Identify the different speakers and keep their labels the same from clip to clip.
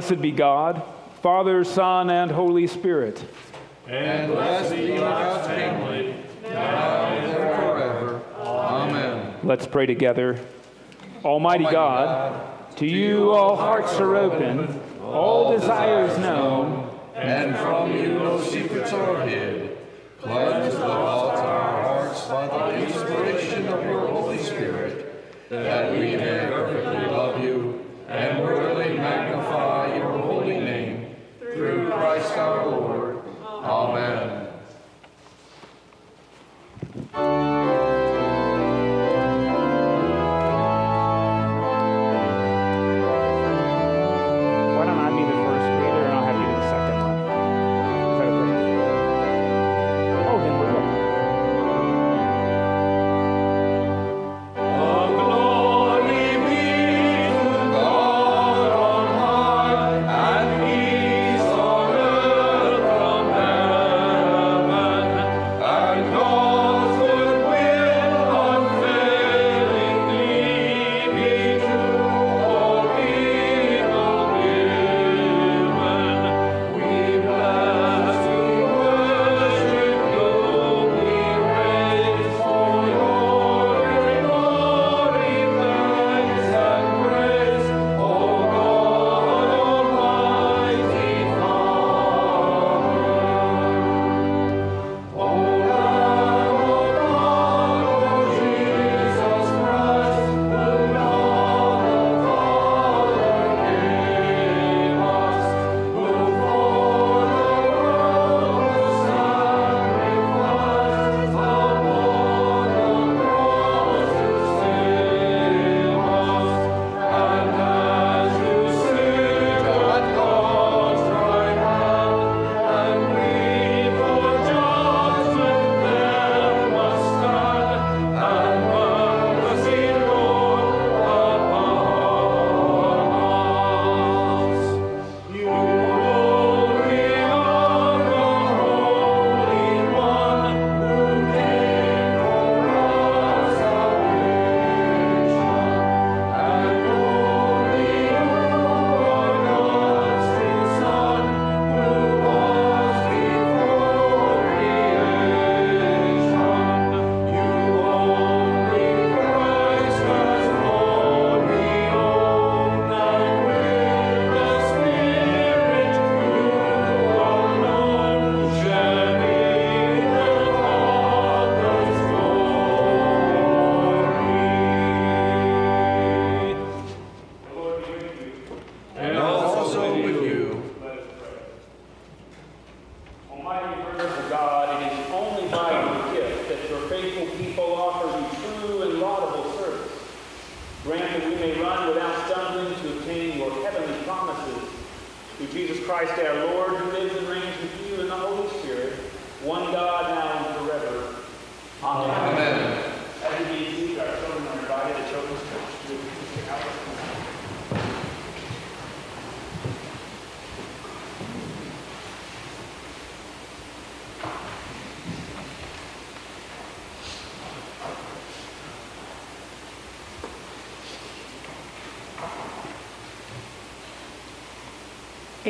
Speaker 1: Blessed be God, Father, Son, and Holy Spirit.
Speaker 2: And blessed be God's family, now and forever. Amen.
Speaker 1: Let's pray together. Almighty God, to you all hearts are open, all desires known,
Speaker 2: and from you no secrets are hid.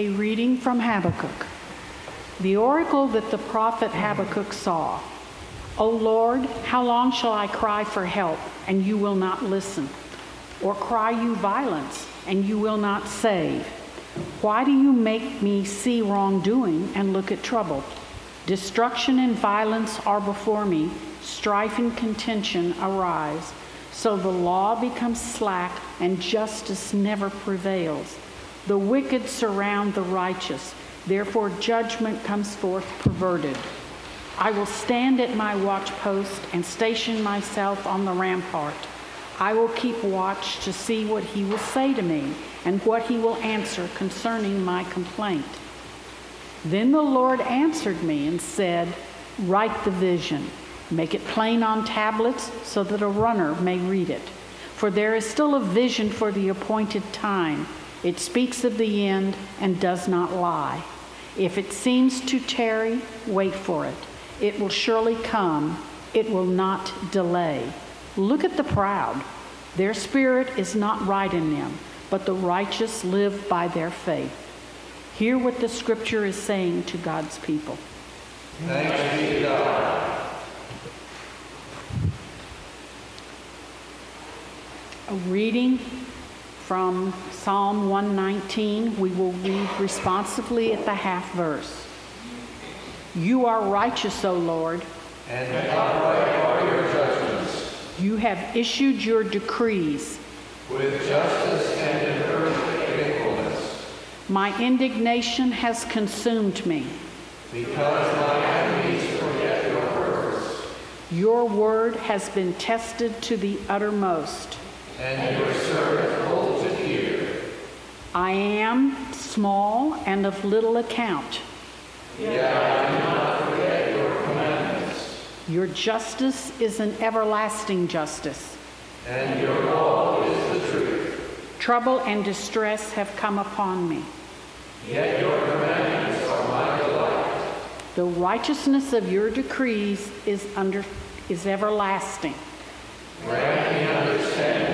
Speaker 3: A reading from Habakkuk. The oracle that the prophet Habakkuk saw. O Lord, how long shall I cry for help, and you will not listen? Or cry you violence, and you will not save? Why do you make me see wrongdoing and look at trouble? Destruction and violence are before me, strife and contention arise. So the law becomes slack, and justice never prevails. The wicked surround the righteous, therefore judgment comes forth perverted. I will stand at my watchpost and station myself on the rampart. I will keep watch to see what he will say to me and what he will answer concerning my complaint. Then the Lord answered me and said, Write the vision, make it plain on tablets so that a runner may read it. For there is still a vision for the appointed time. It speaks of the end and does not lie. If it seems to tarry, wait for it. It will surely come, it will not delay. Look at the proud. Their spirit is not right in them. but the righteous live by their faith. Hear what the scripture is saying to God's people.
Speaker 2: Thanks be to God.
Speaker 3: A reading from Psalm 119. We will read responsively at the half verse. You are righteous, O Lord.
Speaker 2: And upright are your judgments.
Speaker 3: You have issued your decrees.
Speaker 2: With justice and in perfect faithfulness.
Speaker 3: My indignation has consumed me.
Speaker 2: Because my enemies forget your purpose.
Speaker 3: Your word has been tested to the uttermost.
Speaker 2: And your servant holds it dear.
Speaker 3: I am small and of little account.
Speaker 2: Yet I do not forget your commandments.
Speaker 3: Your justice is an everlasting justice.
Speaker 2: And your law is the truth.
Speaker 3: Trouble and distress have come upon me.
Speaker 2: Yet your commandments are my delight.
Speaker 3: The righteousness of your decrees is under is everlasting.
Speaker 2: Grant me understanding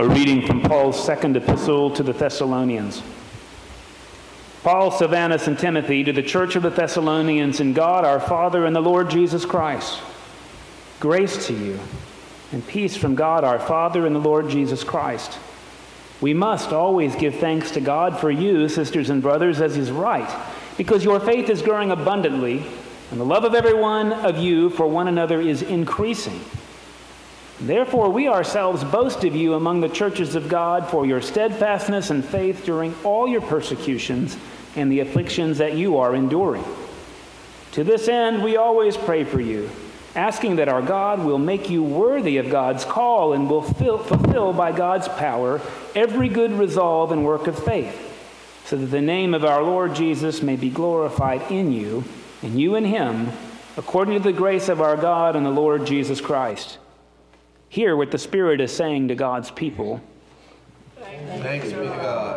Speaker 1: A reading from Paul's second epistle to the Thessalonians. Paul, Silvanus, and Timothy to the church of the Thessalonians in God our Father and the Lord Jesus Christ. Grace to you and peace from God our Father and the Lord Jesus Christ. We must always give thanks to God for you, sisters and brothers, as is right, because your faith is growing abundantly, and the love of every one of you for one another is increasing. Therefore, we ourselves boast of you among the churches of God for your steadfastness and faith during all your persecutions and the afflictions that you are enduring. To this end, we always pray for you, asking that our God will make you worthy of God's call and will fill, fulfill by God's power every good resolve and work of faith, so that the name of our Lord Jesus may be glorified in you, and you in him, according to the grace of our God and the Lord Jesus Christ. Hear what the Spirit is saying to God's people.
Speaker 2: Thanks be to God.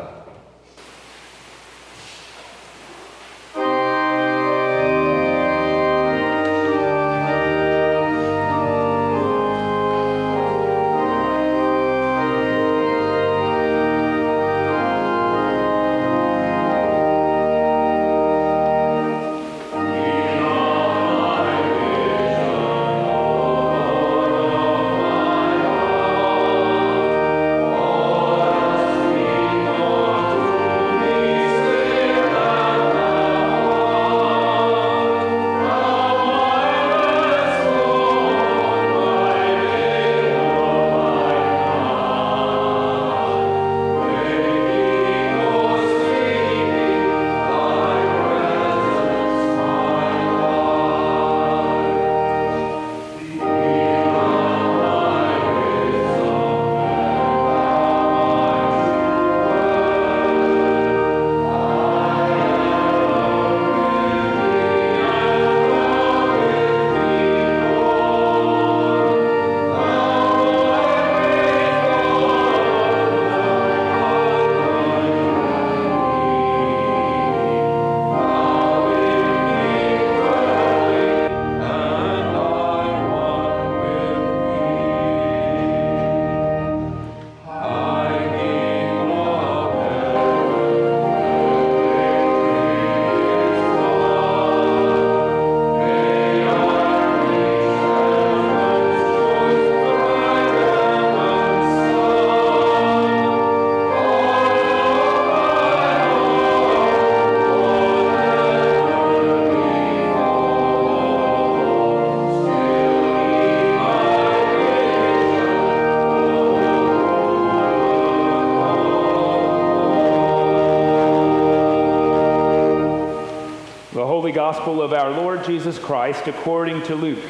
Speaker 1: Gospel of our Lord Jesus Christ according to Luke.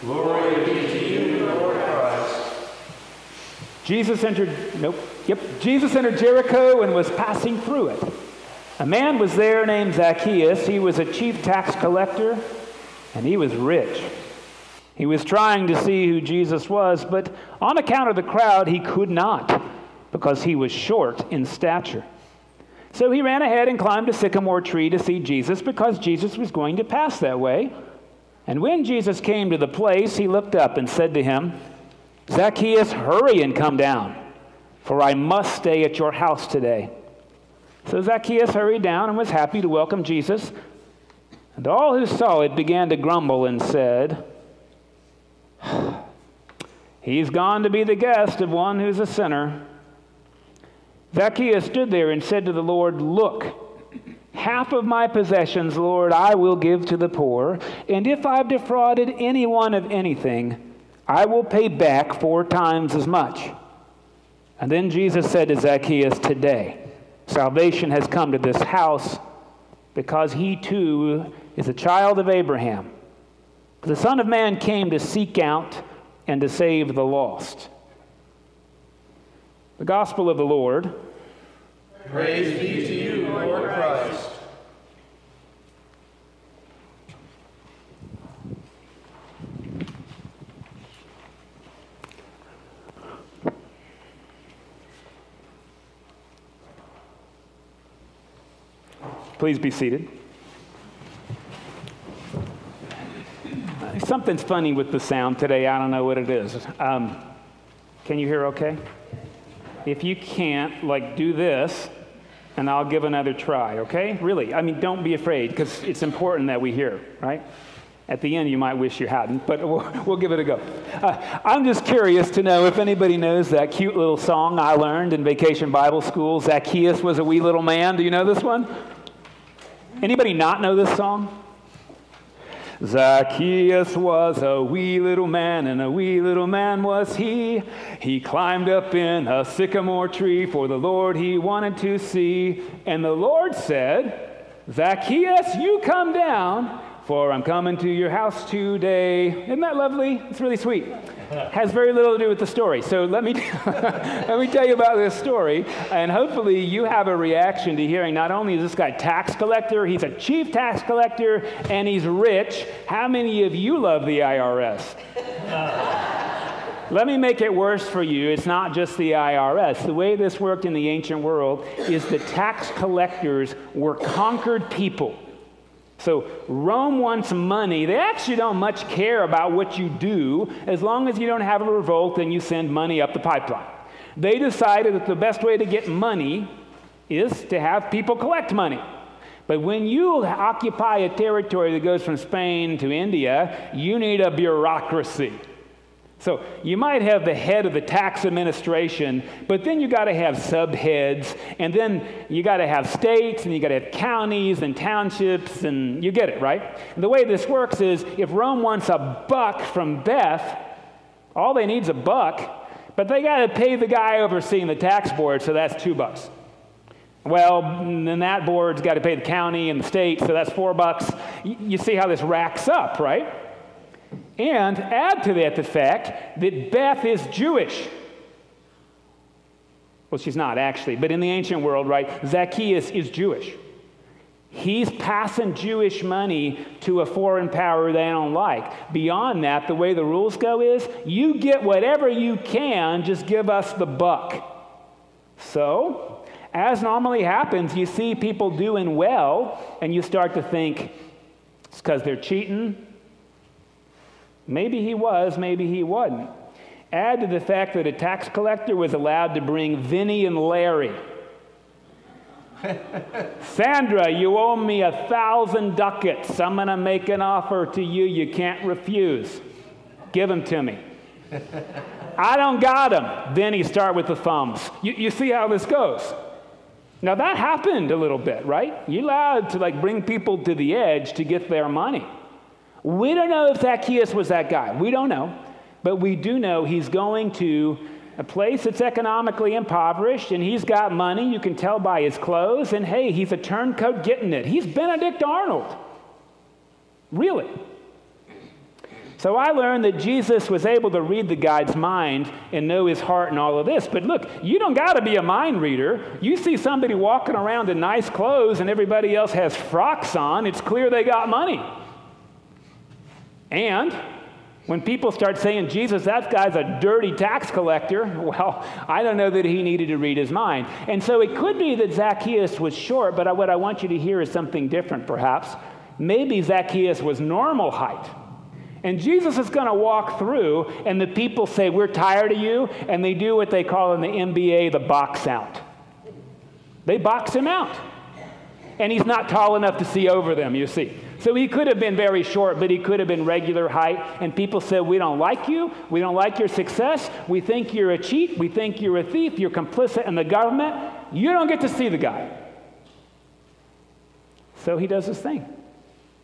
Speaker 2: Glory be to you, Lord Christ.
Speaker 1: Jesus entered, nope, yep, Jesus entered Jericho and was passing through it. A man was there named Zacchaeus. He was a chief tax collector and he was rich. He was trying to see who Jesus was, but on account of the crowd, he could not because he was short in stature. So he ran ahead and climbed a sycamore tree to see Jesus because Jesus was going to pass that way. And when Jesus came to the place, he looked up and said to him, Zacchaeus, hurry and come down, for I must stay at your house today. So Zacchaeus hurried down and was happy to welcome Jesus. And all who saw it began to grumble and said, He's gone to be the guest of one who's a sinner. Zacchaeus stood there and said to the Lord, Look, half of my possessions, Lord, I will give to the poor, and if I've defrauded anyone of anything, I will pay back four times as much. And then Jesus said to Zacchaeus, Today, salvation has come to this house because he too is a child of Abraham. The Son of Man came to seek out and to save the lost. The Gospel of the Lord.
Speaker 2: Praise be to you, Lord Christ.
Speaker 1: Please be seated. Something's funny with the sound today. I don't know what it is. Um, can you hear okay? If you can't, like, do this, and I'll give another try, okay? Really. I mean, don't be afraid, because it's important that we hear, right? At the end, you might wish you hadn't, but we'll, we'll give it a go. Uh, I'm just curious to know if anybody knows that cute little song I learned in vacation Bible school, Zacchaeus was a wee little man. Do you know this one? Anybody not know this song? Zacchaeus was a wee little man, and a wee little man was he. He climbed up in a sycamore tree for the Lord he wanted to see. And the Lord said, Zacchaeus, you come down, for I'm coming to your house today. Isn't that lovely? It's really sweet. Has very little to do with the story. So let me, let me tell you about this story, and hopefully you have a reaction to hearing not only is this guy tax collector, he's a chief tax collector, and he's rich. How many of you love the IRS? Let me make it worse for you. It's not just the IRS. The way this worked in the ancient world is the tax collectors were conquered people. So Rome wants money. They actually don't much care about what you do as long as you don't have a revolt and you send money up the pipeline. They decided that the best way to get money is to have people collect money. But when you occupy a territory that goes from Spain to India, you need a bureaucracy. So you might have the head of the tax administration, but then you got to have subheads, and then you got to have states, and you got to have counties and townships, and you get it, right? And the way this works is if Rome wants a buck from Beth, all they need is a buck, but they got to pay the guy overseeing the tax board, so that's two bucks. Well, then that board's got to pay the county and the state, so that's four bucks. You see how this racks up, right? And add to that the fact that Beth is Jewish. Well, she's not actually, but in the ancient world, right, Zacchaeus is Jewish. He's passing Jewish money to a foreign power they don't like. Beyond that, the way the rules go is you get whatever you can, just give us the buck. So, as normally happens, you see people doing well, and you start to think it's because they're cheating, Maybe he was, maybe he wasn't. Add to the fact that a tax collector was allowed to bring Vinny and Larry. Sandra, you owe me a thousand ducats. I'm going to make an offer to you you can't refuse. Give them to me. I don't got them. Then you start with the thumbs. You, you see how this goes. Now that happened a little bit, right? You allowed to like bring people to the edge to get their money. We don't know if Zacchaeus was that guy. We don't know. But we do know he's going to a place that's economically impoverished and he's got money. You can tell by his clothes. And hey, he's a turncoat getting it. He's Benedict Arnold. Really. So I learned that Jesus was able to read the guy's mind and know his heart and all of this. But look, you don't got to be a mind reader. You see somebody walking around in nice clothes and everybody else has frocks on, it's clear they got money. And When people start saying, Jesus, that guy's a dirty tax collector, well, I don't know that he needed to read his mind. And so it could be that Zacchaeus was short, but what I want you to hear is something different, perhaps. Maybe Zacchaeus was normal height. And Jesus is going to walk through, and the people say, We're tired of you. And they do what they call in the NBA the box out. They box him out. And he's not tall enough to see over them, you see. So he could have been very short, but he could have been regular height. And people said, We don't like you. We don't like your success. We think you're a cheat. We think you're a thief. You're complicit in the government. You don't get to see the guy. So he does his thing.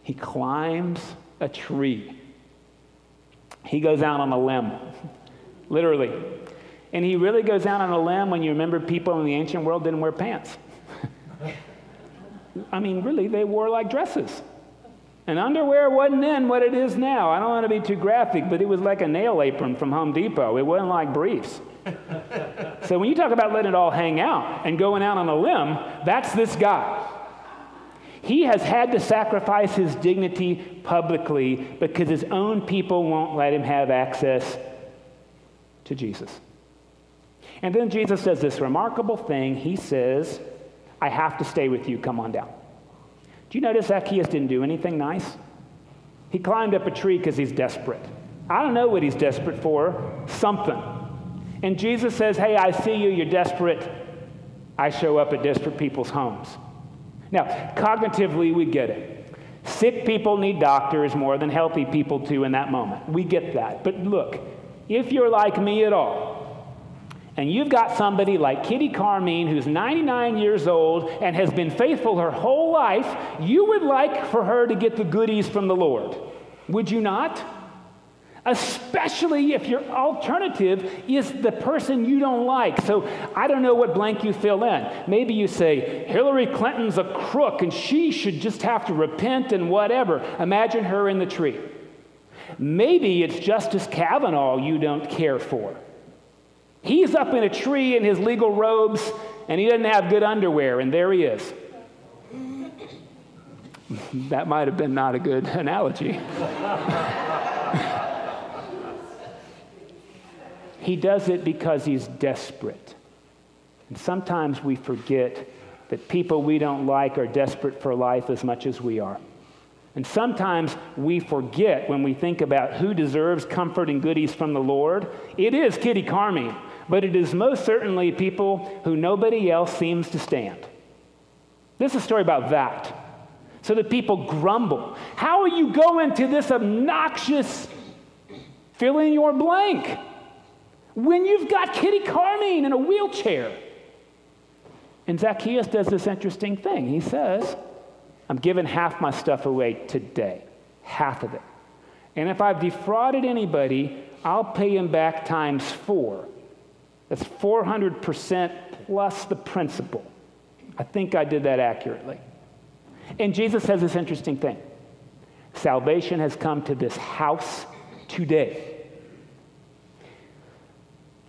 Speaker 1: He climbs a tree. He goes out on a limb, literally. And he really goes out on a limb when you remember people in the ancient world didn't wear pants. I mean, really, they wore like dresses. And underwear wasn't then what it is now. I don't want to be too graphic, but it was like a nail apron from Home Depot. It wasn't like briefs. so when you talk about letting it all hang out and going out on a limb, that's this guy. He has had to sacrifice his dignity publicly because his own people won't let him have access to Jesus. And then Jesus does this remarkable thing. He says, I have to stay with you. Come on down. Do you notice Zacchaeus didn't do anything nice? He climbed up a tree because he's desperate. I don't know what he's desperate for, something. And Jesus says, Hey, I see you, you're desperate. I show up at desperate people's homes. Now, cognitively, we get it. Sick people need doctors more than healthy people do in that moment. We get that. But look, if you're like me at all, and you've got somebody like Kitty Carmine who's 99 years old and has been faithful her whole life, you would like for her to get the goodies from the Lord. Would you not? especially if your alternative is the person you don't like. So I don't know what blank you fill in. Maybe you say, Hillary Clinton's a crook and she should just have to repent and whatever. Imagine her in the tree. Maybe it's Justice Kavanaugh you don't care for. He's up in a tree in his legal robes and he doesn't have good underwear, and there he is. that might have been not a good analogy. He does it because he's desperate. And sometimes we forget that people we don't like are desperate for life as much as we are. And sometimes we forget when we think about who deserves comfort and goodies from the Lord. It is Kitty Carmine, but it is most certainly people who nobody else seems to stand. This is a story about that. So the people grumble. How are you going to this obnoxious fill in your blank? when you've got Kitty Carmine in a wheelchair. And Zacchaeus does this interesting thing. He says, I'm giving half my stuff away today, half of it. And if I've defrauded anybody, I'll pay him back times four. That's 400% plus the principal. I think I did that accurately. And Jesus says this interesting thing salvation has come to this house today.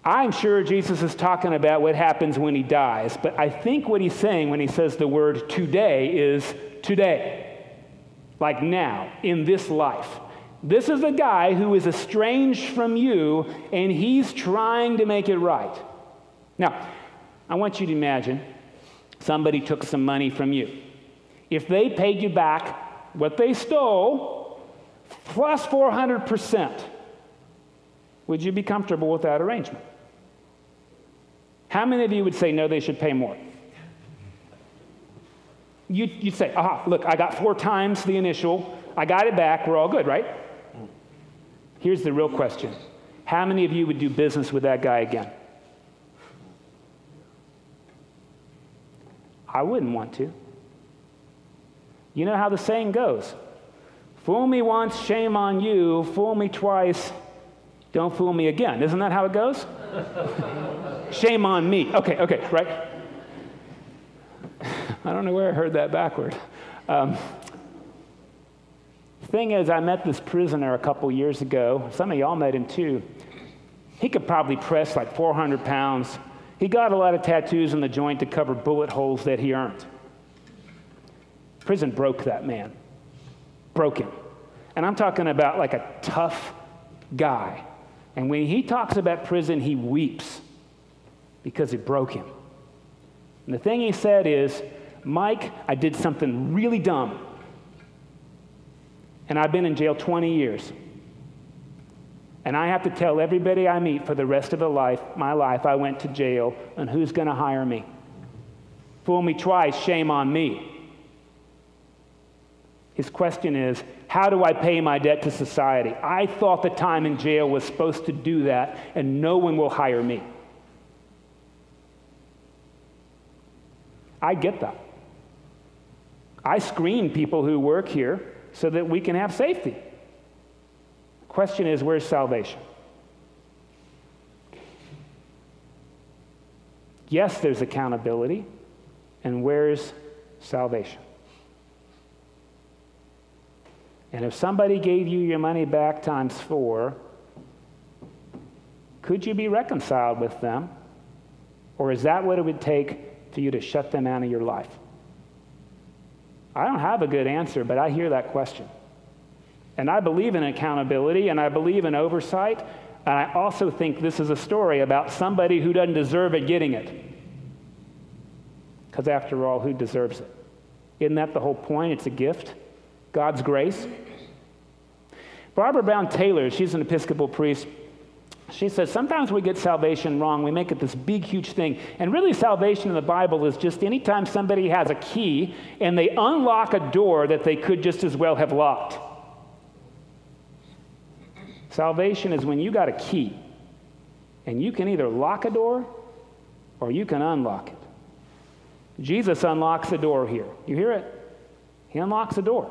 Speaker 1: I'm sure Jesus is talking about what happens when he dies, but I think what he's saying when he says the word today is today, like now, in this life. This is a guy who is estranged from you, and he's trying to make it right. Now, I want you to imagine somebody took some money from you. If they paid you back what they stole plus 400%, would you be comfortable with that arrangement? How many of you would say no, they should pay more? You, would say, aha, look, I got four times the initial, I got it back, we're all good, right? Here's the real question How many of you would do business with that guy again? I wouldn't want to. You know how the saying goes Fool me once, shame on you. Fool me twice, don't fool me again. Isn't that how it goes? Shame on me. Okay, okay, right? I don't know where I heard that backward. Um, thing is, I met this prisoner a couple years ago. Some of y'all met him too. He could probably press like 400 pounds. He got a lot of tattoos in the joint to cover bullet holes that he earned. Prison broke that man, broke him. And I'm talking about like a tough guy. And when he talks about prison, he weeps because it broke him. And the thing he said is, Mike, I did something really dumb. And I've been in jail 20 years. And I have to tell everybody I meet for the rest of the life, my life, I went to jail, and who's going to hire me? Fool me twice, shame on me. His question is, how do I pay my debt to society? I thought the time in jail was supposed to do that, and no one will hire me. I get that. I screen people who work here so that we can have safety. Question is, where's salvation? Yes, there's accountability. And where's salvation? And if somebody gave you your money back times four, could you be reconciled with them? Or is that what it would take for you to shut them out of your life? I don't have a good answer, but I hear that question. And I believe in accountability and I believe in oversight. And I also think this is a story about somebody who doesn't deserve it getting it. Because after all, who deserves it? Isn't that the whole point? It's a gift. God's grace. Barbara Brown Taylor, she's an Episcopal priest. She says sometimes we get salvation wrong. We make it this big, huge thing. And really, salvation in the Bible is just anytime somebody has a key and they unlock a door that they could just as well have locked. Salvation is when you got a key and you can either lock a door or you can unlock it. Jesus unlocks the door here. You hear it? He unlocks the door.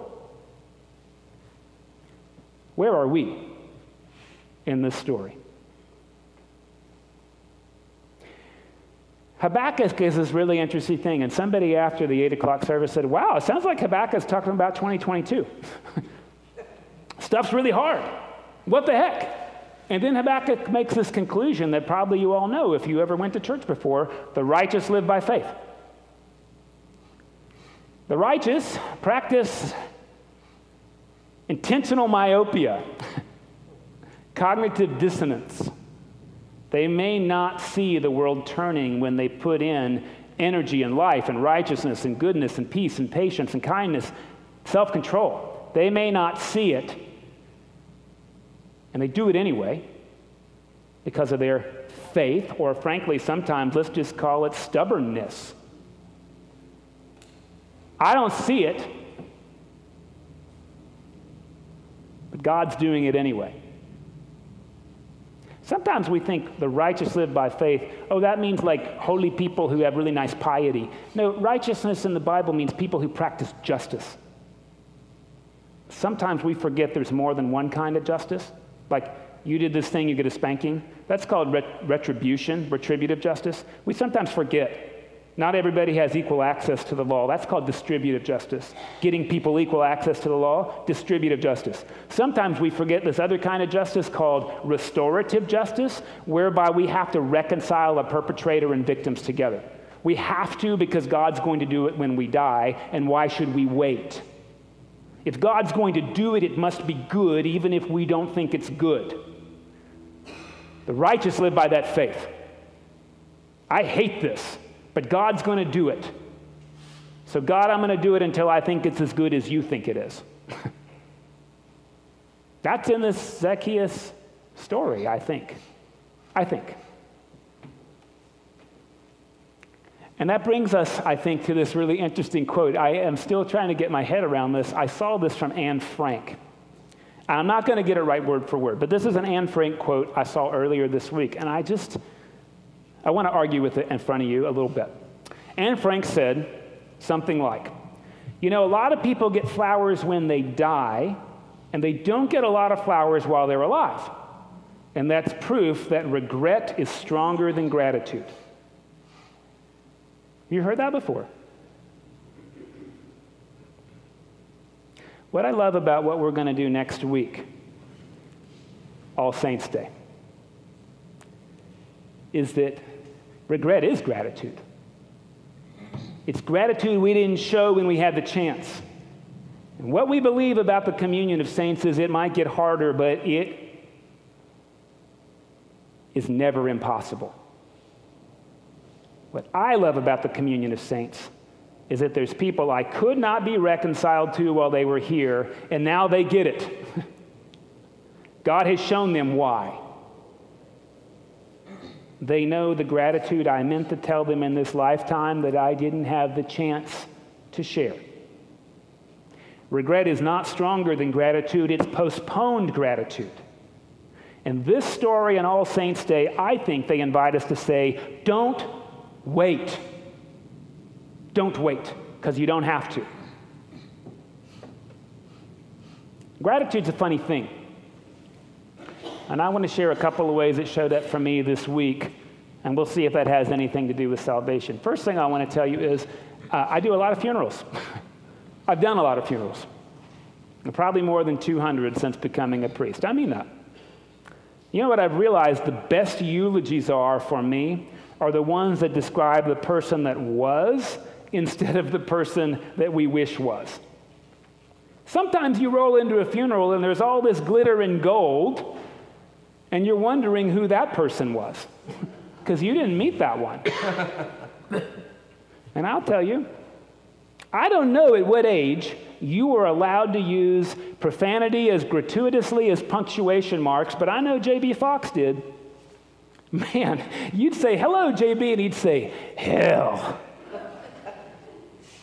Speaker 1: Where are we in this story? Habakkuk is this really interesting thing, and somebody after the 8 o'clock service said, Wow, it sounds like Habakkuk's talking about 2022. Stuff's really hard. What the heck? And then Habakkuk makes this conclusion that probably you all know if you ever went to church before the righteous live by faith. The righteous practice intentional myopia, cognitive dissonance. They may not see the world turning when they put in energy and life and righteousness and goodness and peace and patience and kindness, self control. They may not see it, and they do it anyway because of their faith, or frankly, sometimes let's just call it stubbornness. I don't see it, but God's doing it anyway. Sometimes we think the righteous live by faith. Oh, that means like holy people who have really nice piety. No, righteousness in the Bible means people who practice justice. Sometimes we forget there's more than one kind of justice. Like, you did this thing, you get a spanking. That's called ret- retribution, retributive justice. We sometimes forget not everybody has equal access to the law. That's called distributive justice. Getting people equal access to the law, distributive justice. Sometimes we forget this other kind of justice called restorative justice, whereby we have to reconcile a perpetrator and victims together. We have to because God's going to do it when we die, and why should we wait? If God's going to do it, it must be good, even if we don't think it's good. The righteous live by that faith. I hate this. But God's going to do it. So, God, I'm going to do it until I think it's as good as you think it is. That's in this Zacchaeus story, I think. I think. And that brings us, I think, to this really interesting quote. I am still trying to get my head around this. I saw this from Anne Frank. I'm not going to get it right word for word, but this is an Anne Frank quote I saw earlier this week. And I just, I want to argue with it in front of you a little bit. Anne Frank said something like, You know, a lot of people get flowers when they die, and they don't get a lot of flowers while they're alive. And that's proof that regret is stronger than gratitude. You heard that before? What I love about what we're going to do next week, All Saints' Day, is that regret is gratitude. It's gratitude we didn't show when we had the chance. And what we believe about the communion of saints is it might get harder, but it is never impossible. What I love about the communion of saints is that there's people I could not be reconciled to while they were here, and now they get it. God has shown them why. They know the gratitude I meant to tell them in this lifetime that I didn't have the chance to share. Regret is not stronger than gratitude, it's postponed gratitude. And this story on All Saints' Day, I think they invite us to say, don't wait. Don't wait, because you don't have to. Gratitude's a funny thing. And I want to share a couple of ways it showed up for me this week, and we'll see if that has anything to do with salvation. First thing I want to tell you is uh, I do a lot of funerals. I've done a lot of funerals, probably more than 200 since becoming a priest. I mean that. You know what I've realized the best eulogies are for me are the ones that describe the person that was instead of the person that we wish was. Sometimes you roll into a funeral and there's all this glitter and gold, and you're wondering who that person was because you didn't meet that one. and I'll tell you, I don't know at what age you were allowed to use profanity as gratuitously as punctuation marks, but I know J.B. Fox did. Man, you'd say, hello, JB, and he'd say, hell.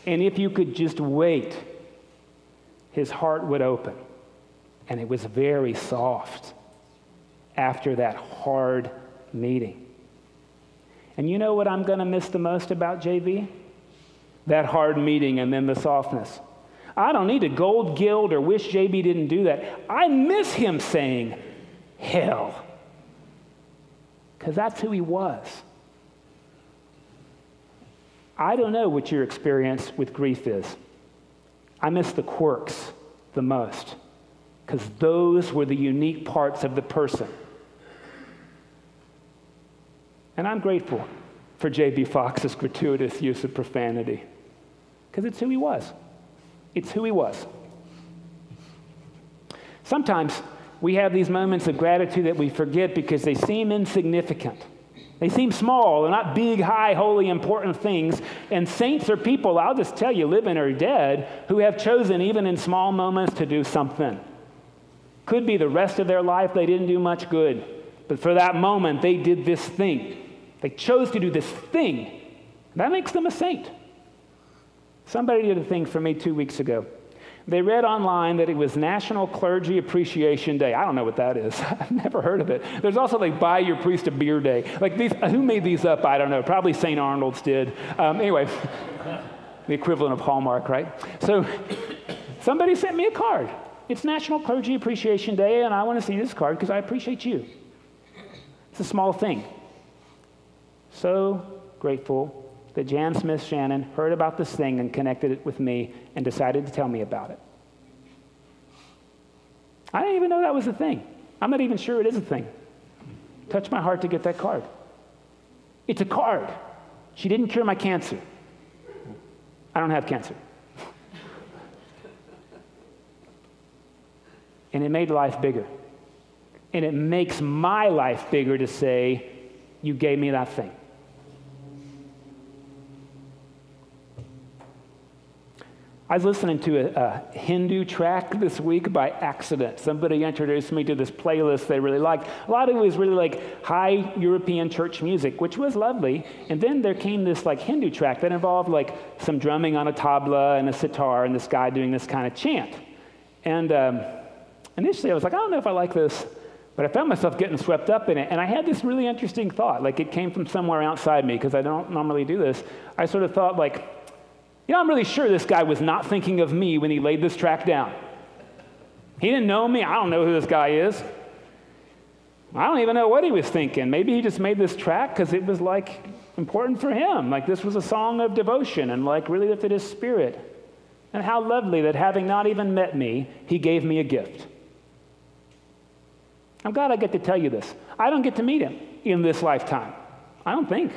Speaker 1: and if you could just wait, his heart would open. And it was very soft after that hard meeting. And you know what I'm going to miss the most about JB? That hard meeting and then the softness. I don't need to gold gild or wish JB didn't do that. I miss him saying, hell because that's who he was. I don't know what your experience with grief is. I miss the quirks the most because those were the unique parts of the person. And I'm grateful for J.B. Fox's gratuitous use of profanity because it's who he was. It's who he was. Sometimes we have these moments of gratitude that we forget because they seem insignificant. They seem small. They're not big, high, holy, important things. And saints are people, I'll just tell you, living or dead, who have chosen, even in small moments, to do something. Could be the rest of their life they didn't do much good. But for that moment, they did this thing. They chose to do this thing. That makes them a saint. Somebody did a thing for me two weeks ago. They read online that it was National Clergy Appreciation Day. I don't know what that is. I've never heard of it. There's also like Buy Your Priest a Beer Day. Like these, who made these up? I don't know. Probably St. Arnold's did. Um, anyway, the equivalent of Hallmark, right? So somebody sent me a card. It's National Clergy Appreciation Day, and I want to see this card because I appreciate you. It's a small thing. So grateful that Jan Smith Shannon heard about this thing and connected it with me and decided to tell me about it. I didn't even know that was a thing. I'm not even sure it is a thing. Touched my heart to get that card. It's a card. She didn't cure my cancer. I don't have cancer. and it made life bigger. And it makes my life bigger to say, You gave me that thing. I was listening to a, a, Hindu track this week by accident. Somebody introduced me to this playlist they really liked. A lot of it was really like high European church music, which was lovely. And then there came this like Hindu track that involved like some drumming on a tabla and a sitar and this guy doing this kind of chant. And um, initially I was like, I don't know if I like this. But I found myself getting swept up in it. And I had this really interesting thought. Like it came from somewhere outside me because I don't normally do this. I sort of thought like, you know, I'm really sure this guy was not thinking of me when he laid this track down. He didn't know me. I don't know who this guy is. I don't even know what he was thinking. Maybe he just made this track because it was like important for him. Like this was a song of devotion and like really lifted his spirit. And how lovely that having not even met me, he gave me a gift. I'm glad I get to tell you this. I don't get to meet him in this lifetime. I don't think.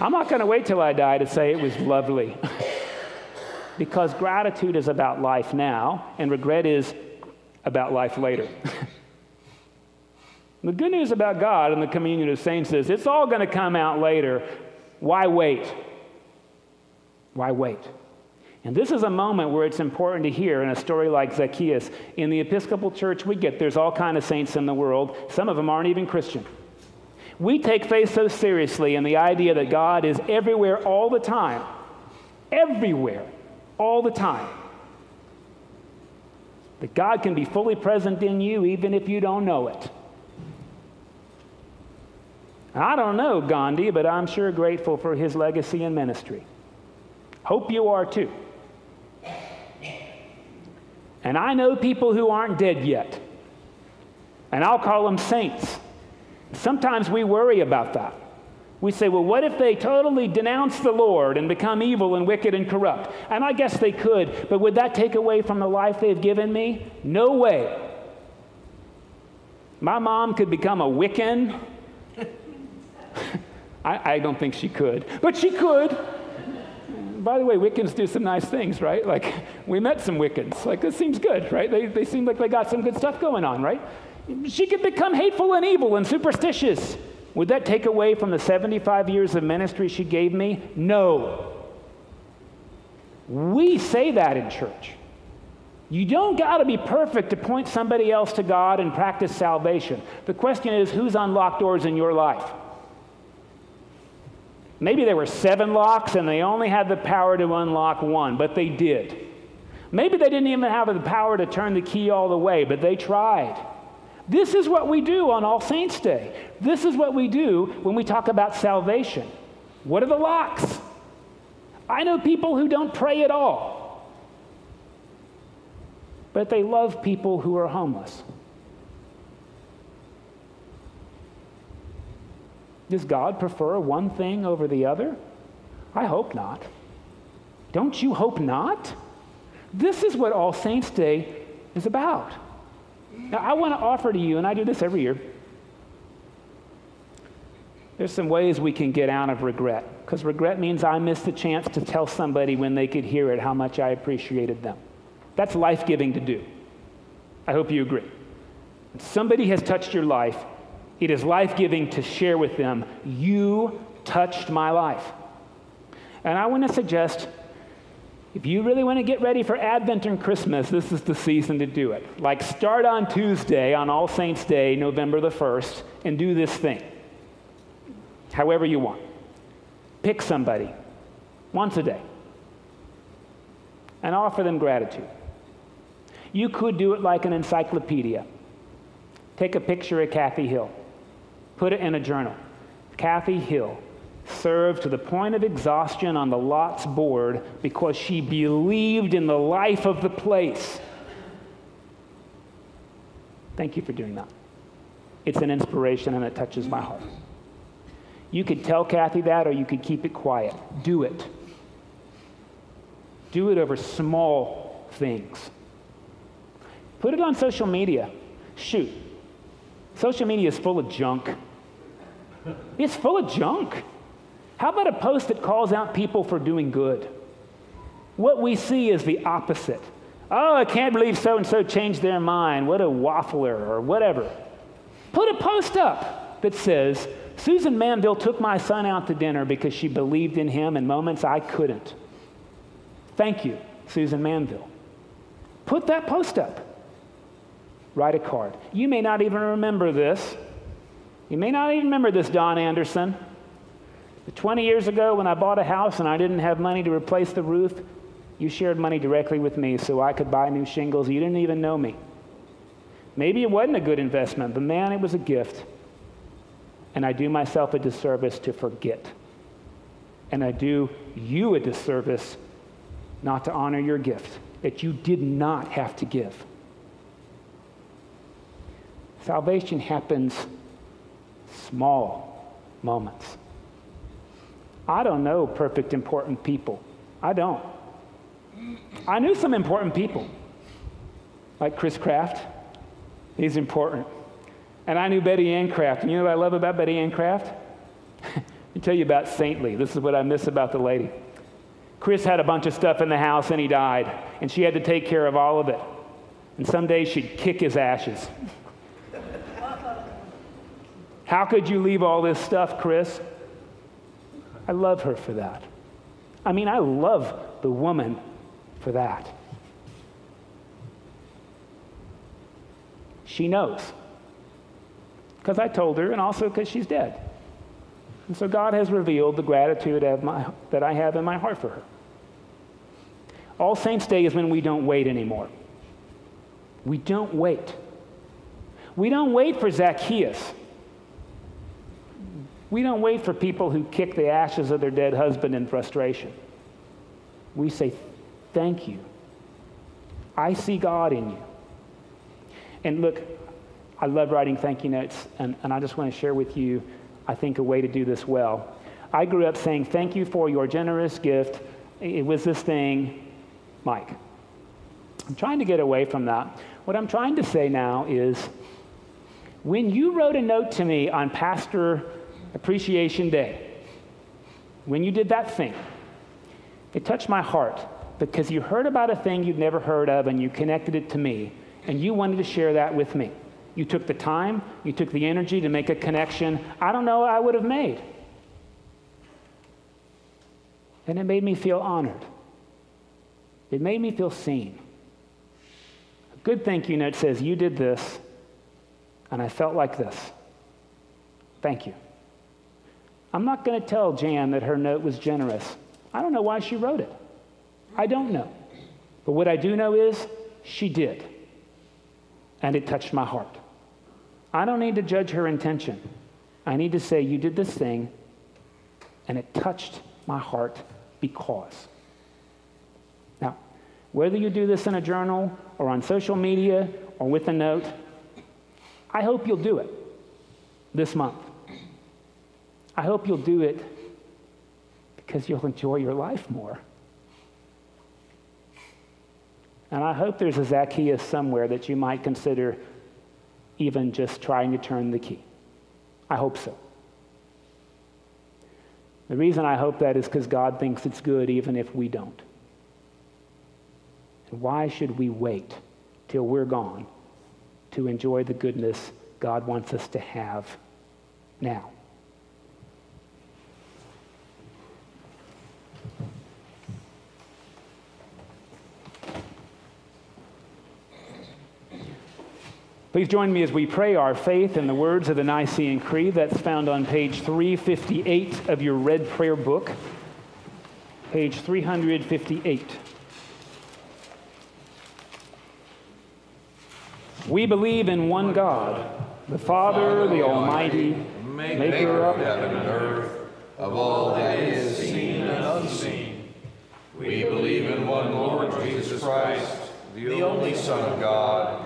Speaker 1: I'm not going to wait till I die to say it was lovely. because gratitude is about life now, and regret is about life later. The good news about God and the communion of saints is it's all going to come out later. Why wait? Why wait? And this is a moment where it's important to hear in a story like Zacchaeus. In the Episcopal Church, we get there's all kind of saints in the world. Some of them aren't even Christian. We take faith so seriously and the idea that God is everywhere all the time, everywhere, all the time. That God can be fully present in you even if you don't know it. I don't know Gandhi, but I'm sure grateful for his legacy and ministry. Hope you are too. And I know people who aren't dead yet. And I'll call them saints. Sometimes we worry about that. We say, well, what if they totally denounce the Lord and become evil and wicked and corrupt? And I guess they could, but would that take away from the life they've given me? No way. My mom could become a Wiccan. I, I don't think she could, but she could by the way, Wiccans do some nice things, right? Like, we met some Wiccans. Like, this seems good, right? They, they seem like they got some good stuff going on, right? She could become hateful and evil and superstitious. Would that take away from the 75 years of ministry she gave me? No. We say that in church. You don't got to be perfect to point somebody else to God and practice salvation. The question is who's on unlocked doors in your life? Maybe there were seven locks and they only had the power to unlock one, but they did. Maybe they didn't even have the power to turn the key all the way, but they tried. This is what we do on All Saints' Day. This is what we do when we talk about salvation. What are the locks? I know people who don't pray at all, but they love people who are homeless. Does God prefer one thing over the other? I hope not. Don't you hope not? This is what All Saints' Day is about. Now, I want to offer to you, and I do this every year, there's some ways we can get out of regret. Because regret means I missed the chance to tell somebody when they could hear it how much I appreciated them. That's life giving to do. I hope you agree. Somebody has touched your life, it is life giving to share with them, You touched my life. And I want to suggest if you really want to get ready for Advent and Christmas, this is the season to do it. Like, start on Tuesday, on All Saints' Day, November the 1st, and do this thing. However, you want. Pick somebody once a day and offer them gratitude. You could do it like an encyclopedia. Take a picture of Kathy Hill Put it in a journal. Kathy Hill served to the point of exhaustion on the Lot's board because she believed in the life of the place. Thank you for doing that. It's an inspiration and it touches my heart. You could tell Kathy that or you could keep it quiet. Do it. Do it over small things. Put it on social media. Shoot. Social media is full of junk. It's full of junk. How about a post that calls out people for doing good? What we see is the opposite. Oh, I can't believe so and so changed their mind. What a waffler or whatever. Put a post up that says, Susan Manville took my son out to dinner because she believed in him in moments I couldn't. Thank you, Susan Manville. Put that post up. Write a card. You may not even remember this, you may not even remember this, Don Anderson. But 20 years ago, when I bought a house and I didn't have money to replace the roof, you shared money directly with me so I could buy new shingles. You didn't even know me. Maybe it wasn't a good investment, but man, it was a gift. And I do myself a disservice to forget. And I do you a disservice not to honor your gift that you did not have to give. Salvation happens small moments. I don't know perfect, important people. I don't. I knew some important people, like Chris Kraft. He's important. And I knew Betty Ann Kraft. And you know what I love about Betty Ann Kraft? Me tell you about Saintly. This is what I miss about the lady. Chris had a bunch of stuff in the house and he died, and she had to take care of all of it. And some days she'd kick his ashes. How could you leave all this stuff, Chris? I love her for that. I mean, I love the woman for that. She knows. Because I told her, and also because she's dead. And so God has revealed the gratitude my, that I have in my heart for her. All Saints' Day is when we don't wait anymore. We don't wait. We don't wait for Zacchaeus. We don't wait for people who kick the ashes of their dead husband in frustration. We say, Thank you. I see God in you. And look, I love writing thank you notes, and, and I just want to share with you, I think, a way to do this well. I grew up saying, Thank you for your generous gift. It was this thing, Mike. I'm trying to get away from that. What I'm trying to say now is when you wrote a note to me on Pastor Appreciation Day, when you did that thing, it touched my heart because you heard about a thing you'd never heard of and you connected it to me and you wanted to share that with me. You took the time, you took the energy to make a connection I don't know I would have made. And it made me feel honored. It made me feel seen. A good thank you note says, You did this, and I felt like this. Thank you. I'm not going to tell Jan that her note was generous. I don't know why she wrote it. I don't know. But what I do know is she did. And it touched my heart. I don't need to judge her intention. I need to say, You did this thing, and it touched my heart because. Now, whether you do this in a journal or on social media or with a note, I hope you'll do it this month. I hope you'll do it because you'll enjoy your life more. And I hope there's a Zacchaeus somewhere that you might consider even just trying to turn the key. I hope so. The reason I hope that is because God thinks it's good even if we don't. And why should we wait till we're gone to enjoy the goodness God wants us to have now? Please join me as we pray our faith in the words of the Nicene Creed. That's found on page 358 of your red prayer book. Page 358. We believe in one God, the Father, the Almighty, maker of
Speaker 2: heaven and earth, of all that is seen and unseen. We believe in one Lord Jesus Christ, the only Son of God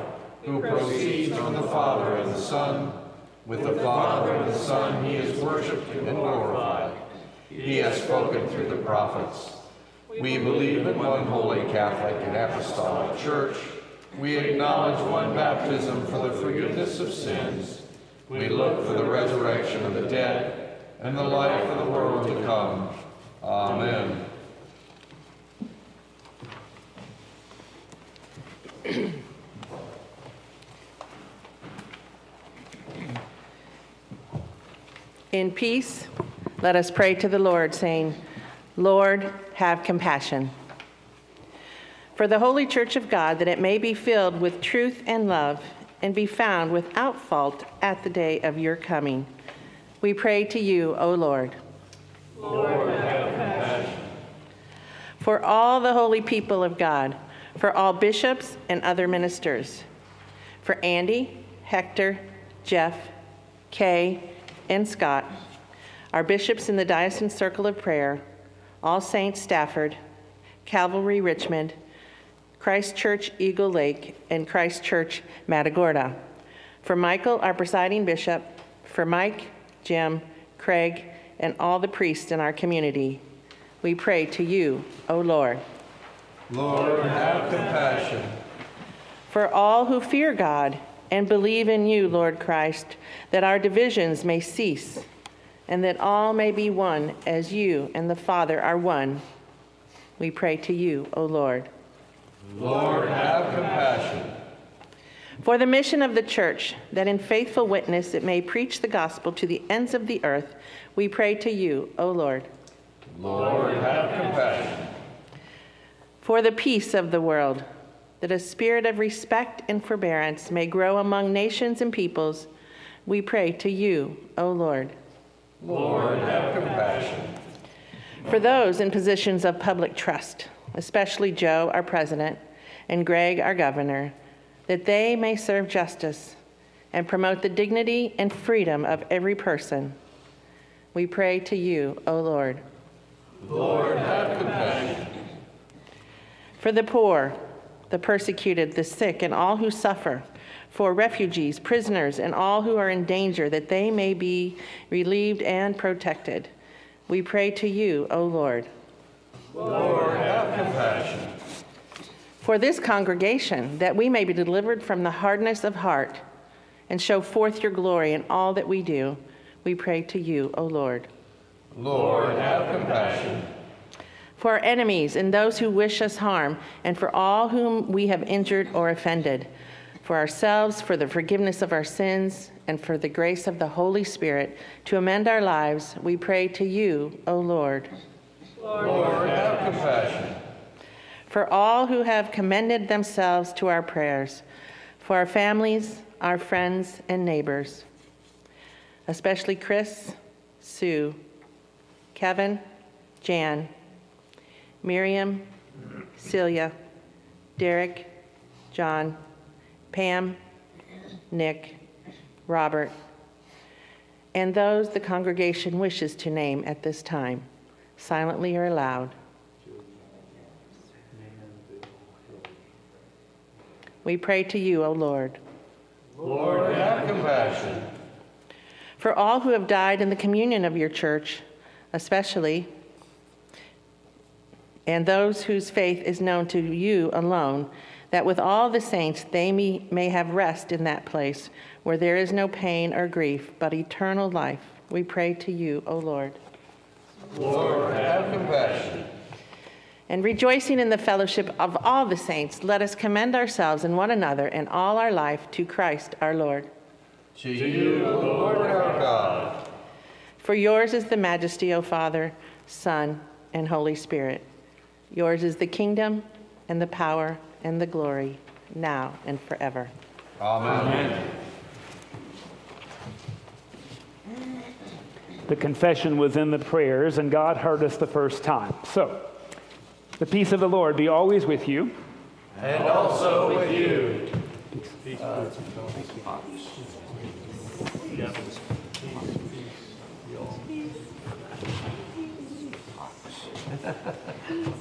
Speaker 2: who proceeds from the Father and the Son. With the Father and the Son he is worshipped and glorified. He has spoken through the prophets. We believe in one holy Catholic and Apostolic Church. We acknowledge one baptism for the forgiveness of sins. We look for the resurrection of the dead and the life of the world to come. Amen.
Speaker 4: In peace, let us pray to the Lord, saying, Lord, have compassion. For the holy church of God, that it may be filled with truth and love, and be found without fault at the day of your coming. We pray to you, O Lord.
Speaker 1: Lord, have compassion.
Speaker 4: for all the holy people of God, for all bishops and other ministers, for Andy, Hector, Jeff, Kay, and Scott, our bishops in the Diocesan Circle of Prayer, All Saints Stafford, Calvary Richmond, Christ Church Eagle Lake, and Christ Church Matagorda. For Michael, our presiding bishop, for Mike, Jim, Craig, and all the priests in our community, we pray to you, O Lord.
Speaker 2: Lord, have compassion.
Speaker 4: For all who fear God and believe in you, Lord Christ, that our divisions may cease, and that all may be one as you and the Father are one, we pray to you, O Lord.
Speaker 2: Lord, have compassion.
Speaker 4: For the mission of the church, that in faithful witness it may preach the gospel to the ends of the earth, we pray to you, O Lord.
Speaker 2: Lord, have compassion.
Speaker 4: For the peace of the world, that a spirit of respect and forbearance may grow among nations and peoples, we pray to you, O Lord.
Speaker 2: Lord, have compassion.
Speaker 4: For those in positions of public trust, especially Joe, our president, and Greg, our governor, that they may serve justice and promote the dignity and freedom of every person, we pray to you, O Lord.
Speaker 2: Lord, have compassion.
Speaker 4: For the poor, the persecuted, the sick, and all who suffer, for refugees, prisoners, and all who are in danger, that they may be relieved and protected. We pray to you, O Lord.
Speaker 2: Lord, have compassion.
Speaker 4: For this congregation, that we may be delivered from the hardness of heart and show forth your glory in all that we do, we pray to you, O Lord.
Speaker 2: Lord, have compassion.
Speaker 4: For our enemies and those who wish us harm, and for all whom we have injured or offended, for ourselves, for the forgiveness of our sins, and for the grace of the Holy Spirit to amend our lives, we pray to you, O Lord.
Speaker 2: Lord, have compassion.
Speaker 4: For all who have commended themselves to our prayers, for our families, our friends, and neighbors, especially Chris, Sue, Kevin, Jan, Miriam, Celia, Derek, John, Pam, Nick, Robert, and those the congregation wishes to name at this time, silently or aloud. We pray to you, O Lord.
Speaker 2: Lord, have compassion.
Speaker 4: For all who have died in the communion of your church, especially, and those whose faith is known to you alone, that with all the saints they may, may have rest in that place where there is no pain or grief, but eternal life. We pray to you, O Lord.
Speaker 2: Lord, have compassion.
Speaker 4: And rejoicing in the fellowship of all the saints, let us commend ourselves and one another and all our life to Christ our Lord.
Speaker 2: To you, Lord our God.
Speaker 4: For yours is the majesty, O Father, Son, and Holy Spirit. Yours is the kingdom and the power and the glory, now and forever.
Speaker 2: Amen.
Speaker 1: The confession was in the prayers, and God heard us the first time. So, the peace of the Lord be always with you.
Speaker 2: And also with you.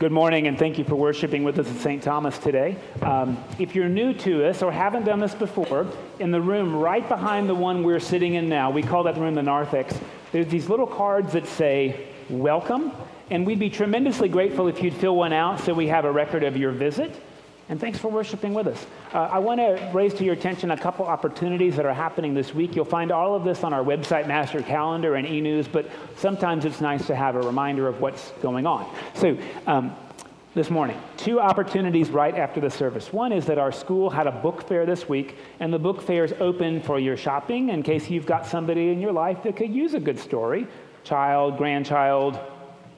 Speaker 1: Good morning, and thank you for worshiping with us at St. Thomas today. Um, if you're new to us or haven't done this before, in the room right behind the one we're sitting in now, we call that room the narthex, there's these little cards that say, Welcome, and we'd be tremendously grateful if you'd fill one out so we have a record of your visit. And thanks for worshiping with us. Uh, I want to raise to your attention a couple opportunities that are happening this week. You'll find all of this on our website, Master Calendar, and e news, but sometimes it's nice to have a reminder of what's going on. So, um, this morning, two opportunities right after the service. One is that our school had a book fair this week, and the book fair is open for your shopping in case you've got somebody in your life that could use a good story child, grandchild,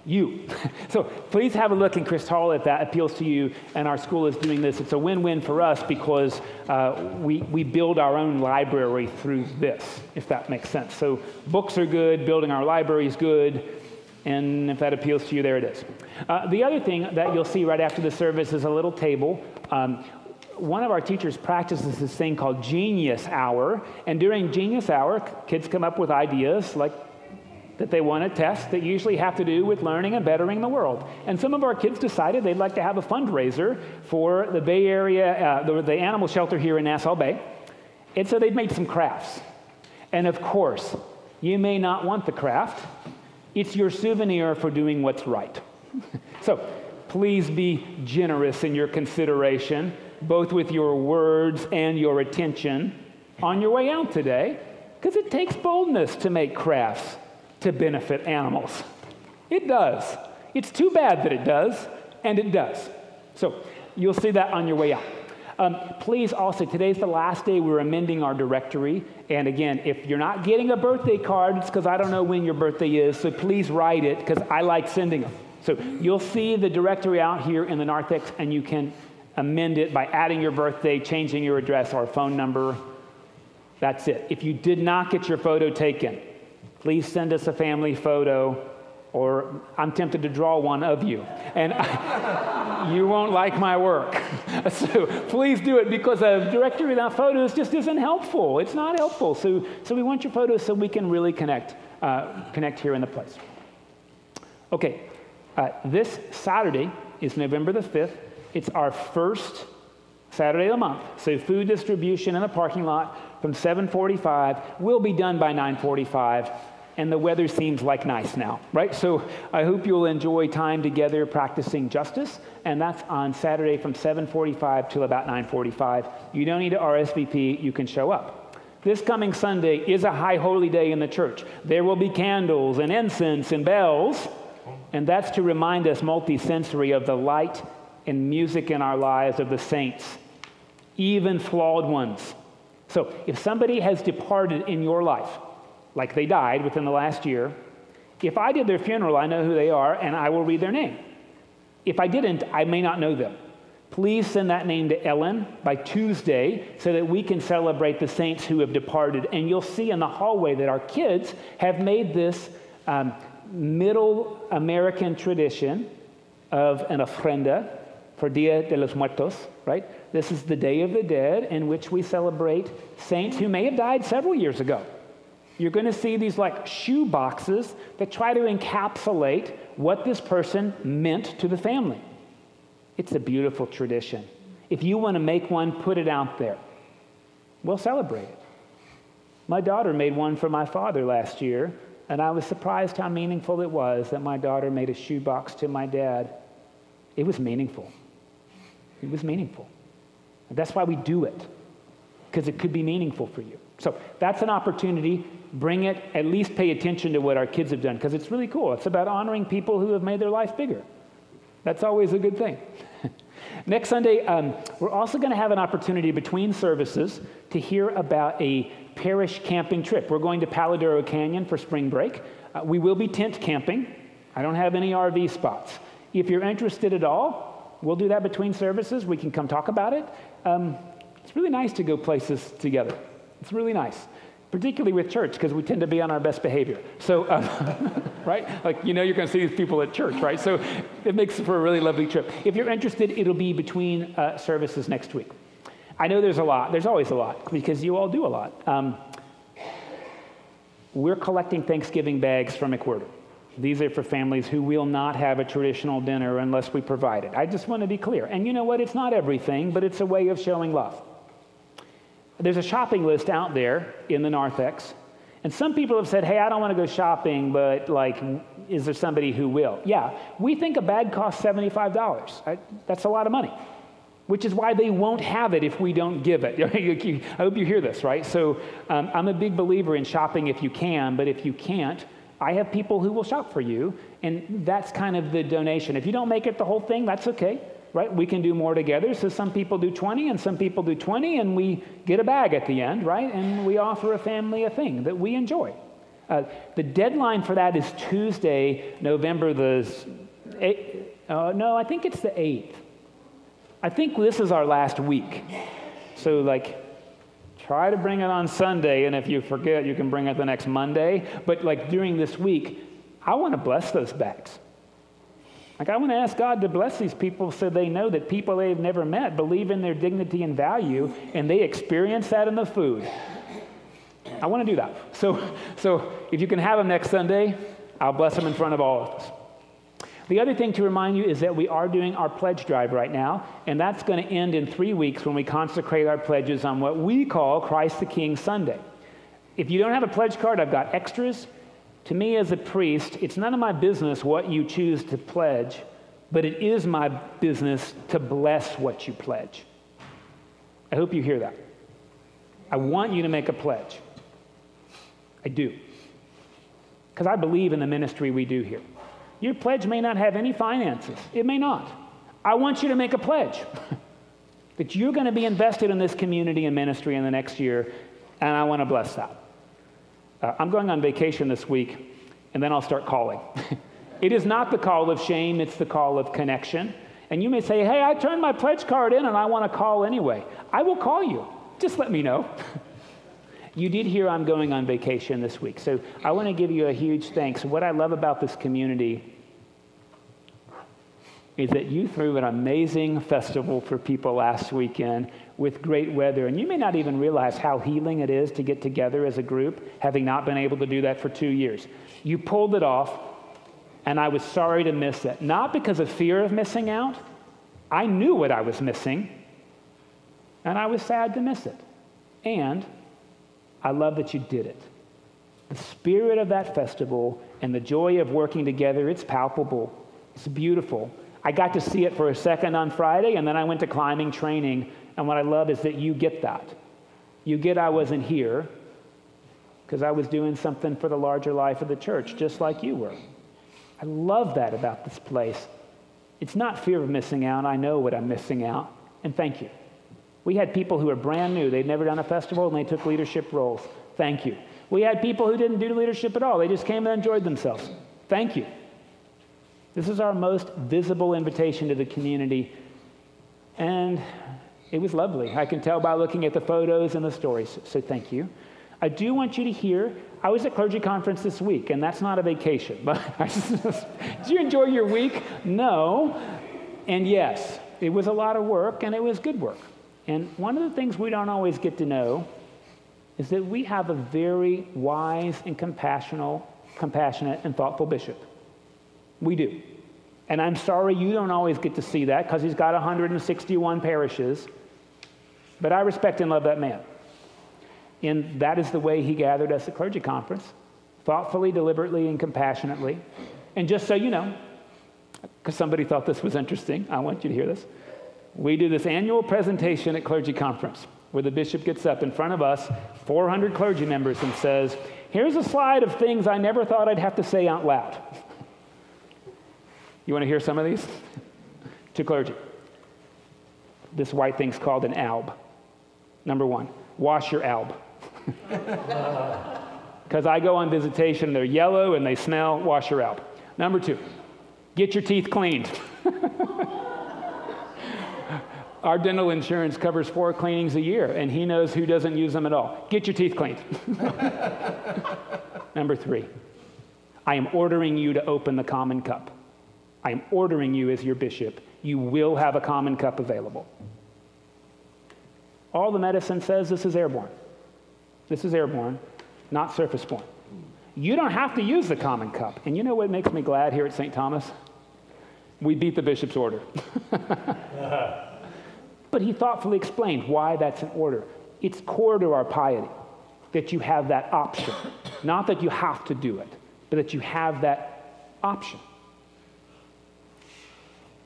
Speaker 1: you. so please have a look in Chris Hall if that appeals to you. And our school is doing this. It's a win win for us because uh, we, we build our own library through this, if that makes sense. So books are good, building our library is good. And if that appeals to you, there it is. Uh, the other thing that you'll see right after the service is a little table. Um, one of our teachers practices this thing called Genius Hour. And during Genius Hour, kids come up with ideas like that they want to test that usually have to do with learning and bettering the world. And some of our kids decided they'd like to have a fundraiser for the Bay Area, uh, the, the animal shelter here in Nassau Bay. And so they've made some crafts. And of course, you may not want the craft. It's your souvenir for doing what's right. so please be generous in your consideration, both with your words and your attention on your way out today, because it takes boldness to make crafts to benefit animals. It does. It's too bad that it does, and it does. So you'll see that on your way out. Um, please also, today's the last day we're amending our directory. And again, if you're not getting a birthday card, it's because I don't know when your birthday is. So please write it because I like sending them. So you'll see the directory out here in the narthex, and you can amend it by adding your birthday, changing your address or phone number. That's it. If you did not get your photo taken, please send us a family photo or I'm tempted to draw one of you. And I, you won't like my work. so please do it because a directory without photos just isn't helpful. It's not helpful. So, so we want your photos so we can really connect, uh, connect here in the place. Okay, uh, this Saturday is November the 5th. It's our first Saturday of the month. So food distribution in the parking lot from 7:45 will be done by 9:45 and the weather seems like nice now, right? So I hope you'll enjoy time together practicing justice, and that's on Saturday from 7:45 till about 9:45. You don't need to RSVP; you can show up. This coming Sunday is a high holy day in the church. There will be candles and incense and bells, and that's to remind us multisensory of the light and music in our lives of the saints, even flawed ones. So if somebody has departed in your life, like they died within the last year, if I did their funeral, I know who they are and I will read their name. If I didn't, I may not know them. Please send that name to Ellen by Tuesday so that we can celebrate the saints who have departed. And you'll see in the hallway that our kids have made this um, middle American tradition of an ofrenda for Dia de los Muertos, right? This is the Day of the Dead in which we celebrate saints who may have died several years ago you're going to see these like shoe boxes that try to encapsulate what this person meant to the family. It's a beautiful tradition. If you want to make one, put it out there. We'll celebrate it. My daughter made one for my father last year, and I was surprised how meaningful it was that my daughter made a shoebox to my dad. It was meaningful. It was meaningful. That's why we do it, because it could be meaningful for you. So that's an opportunity bring it, at least pay attention to what our kids have done because it's really cool. It's about honoring people who have made their life bigger. That's always a good thing. Next Sunday, um, we're also going to have an opportunity between services to hear about a parish camping trip. We're going to Palo Duro Canyon for spring break. Uh, we will be tent camping. I don't have any RV spots. If you're interested at all, we'll do that between services. We can come talk about it. Um, it's really nice to go places together. It's really nice particularly with church, because we tend to be on our best behavior. So, um, right? Like, you know, you're going to see these people at church, right? So it makes for a really lovely trip. If you're interested, it'll be between uh, services next week. I know there's a lot. There's always a lot, because you all do a lot. Um, we're collecting Thanksgiving bags from McWhirter. These are for families who will not have a traditional dinner unless we provide it. I just want to be clear. And you know what? It's not everything, but it's a way of showing love. There's a shopping list out there in the narthex, and some people have said, hey, I don't want to go shopping, but like, is there somebody who will? Yeah, we think a bag costs $75. I, that's a lot of money, which is why they won't have it if we don't give it. I hope you hear this, right? So um, I'm a big believer in shopping if you can, but if you can't, I have people who will shop for you, and that's kind of the donation. If you don't make it the whole thing, that's okay right? We can do more together. So some people do 20 and some people do 20, and we get a bag at the end, right? And we offer a family a thing that we enjoy. Uh, the deadline for that is Tuesday, November the eight, uh, no, I think it's the 8th. I think this is our last week. So, like, try to bring it on Sunday, and if you forget, you can bring it the next Monday. But, like, during this week, I want to bless those bags. Like, I want to ask God to bless these people so they know that people they've never met believe in their dignity and value, and they experience that in the food. I want to do that. So, so if you can have them next Sunday, I'll bless them in front of all of us. The other thing to remind you is that we are doing our pledge drive right now, and that's going to end in three weeks when we consecrate our pledges on what we call Christ the King Sunday. If you don't have a pledge card, I've got extras. To me, as a priest, it's none of my business what you choose to pledge, but it is my business to bless what you pledge. I hope you hear that. I want you to make a pledge. I do. Because I believe in the ministry we do here. Your pledge may not have any finances, it may not. I want you to make a pledge that you're going to be invested in this community and ministry in the next year, and I want to bless that. Uh, I'm going on vacation this week, and then I'll start calling. it is not the call of shame, it's the call of connection. And you may say, Hey, I turned my pledge card in and I want to call anyway. I will call you. Just let me know. You did hear I'm going on vacation this week, so I want to give you a huge thanks. What I love about this community is that you threw an amazing festival for people last weekend with great weather. And you may not even realize how healing it is to get together as a group, having not been able to do that for two years. You pulled it off, and I was sorry to miss it. Not because of fear of missing out, I knew what I was missing, and I was sad to miss it. And I love that you did it. The spirit of that festival and the joy of working together, it's palpable. It's beautiful. I got to see it for a second on Friday, and then I went to climbing training. And what I love is that you get that. You get I wasn't here because I was doing something for the larger life of the church, just like you were. I love that about this place. It's not fear of missing out. I know what I'm missing out. And thank you. We had people who were brand new, they'd never done a festival, and they took leadership roles. Thank you. We had people who didn't do leadership at all, they just came and enjoyed themselves. Thank you. This is our most visible invitation to the community, and it was lovely. I can tell by looking at the photos and the stories, so thank you. I do want you to hear I was at clergy conference this week, and that's not a vacation. But did you enjoy your week? No. And yes, it was a lot of work, and it was good work. And one of the things we don't always get to know is that we have a very wise and compassionate, compassionate and thoughtful bishop. We do. And I'm sorry you don't always get to see that because he's got 161 parishes. But I respect and love that man. And that is the way he gathered us at clergy conference thoughtfully, deliberately, and compassionately. And just so you know, because somebody thought this was interesting, I want you to hear this. We do this annual presentation at clergy conference where the bishop gets up in front of us, 400 clergy members, and says, Here's a slide of things I never thought I'd have to say out loud. You want to hear some of these? to clergy. This white thing's called an alb. Number one, wash your alb. Because I go on visitation, they're yellow and they smell, wash your alb. Number two, get your teeth cleaned. Our dental insurance covers four cleanings a year, and he knows who doesn't use them at all. Get your teeth cleaned. Number three, I am ordering you to open the common cup. I am ordering you as your bishop. You will have a common cup available. All the medicine says this is airborne. This is airborne, not surface borne. You don't have to use the common cup. And you know what makes me glad here at St. Thomas? We beat the bishop's order. But he thoughtfully explained why that's an order. It's core to our piety that you have that option. Not that you have to do it, but that you have that option.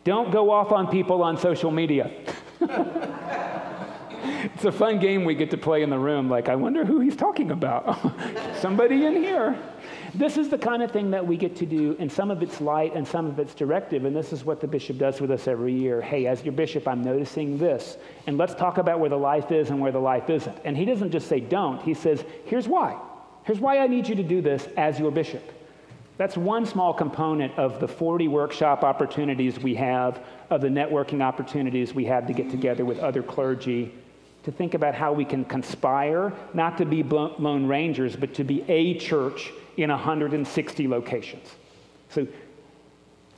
Speaker 1: Don't go off on people on social media. it's a fun game we get to play in the room. Like, I wonder who he's talking about. Somebody in here. This is the kind of thing that we get to do, and some of it's light and some of it's directive, and this is what the bishop does with us every year. Hey, as your bishop, I'm noticing this, and let's talk about where the life is and where the life isn't. And he doesn't just say don't, he says, here's why. Here's why I need you to do this as your bishop. That's one small component of the 40 workshop opportunities we have, of the networking opportunities we have to get together with other clergy, to think about how we can conspire, not to be lone rangers, but to be a church in 160 locations. So,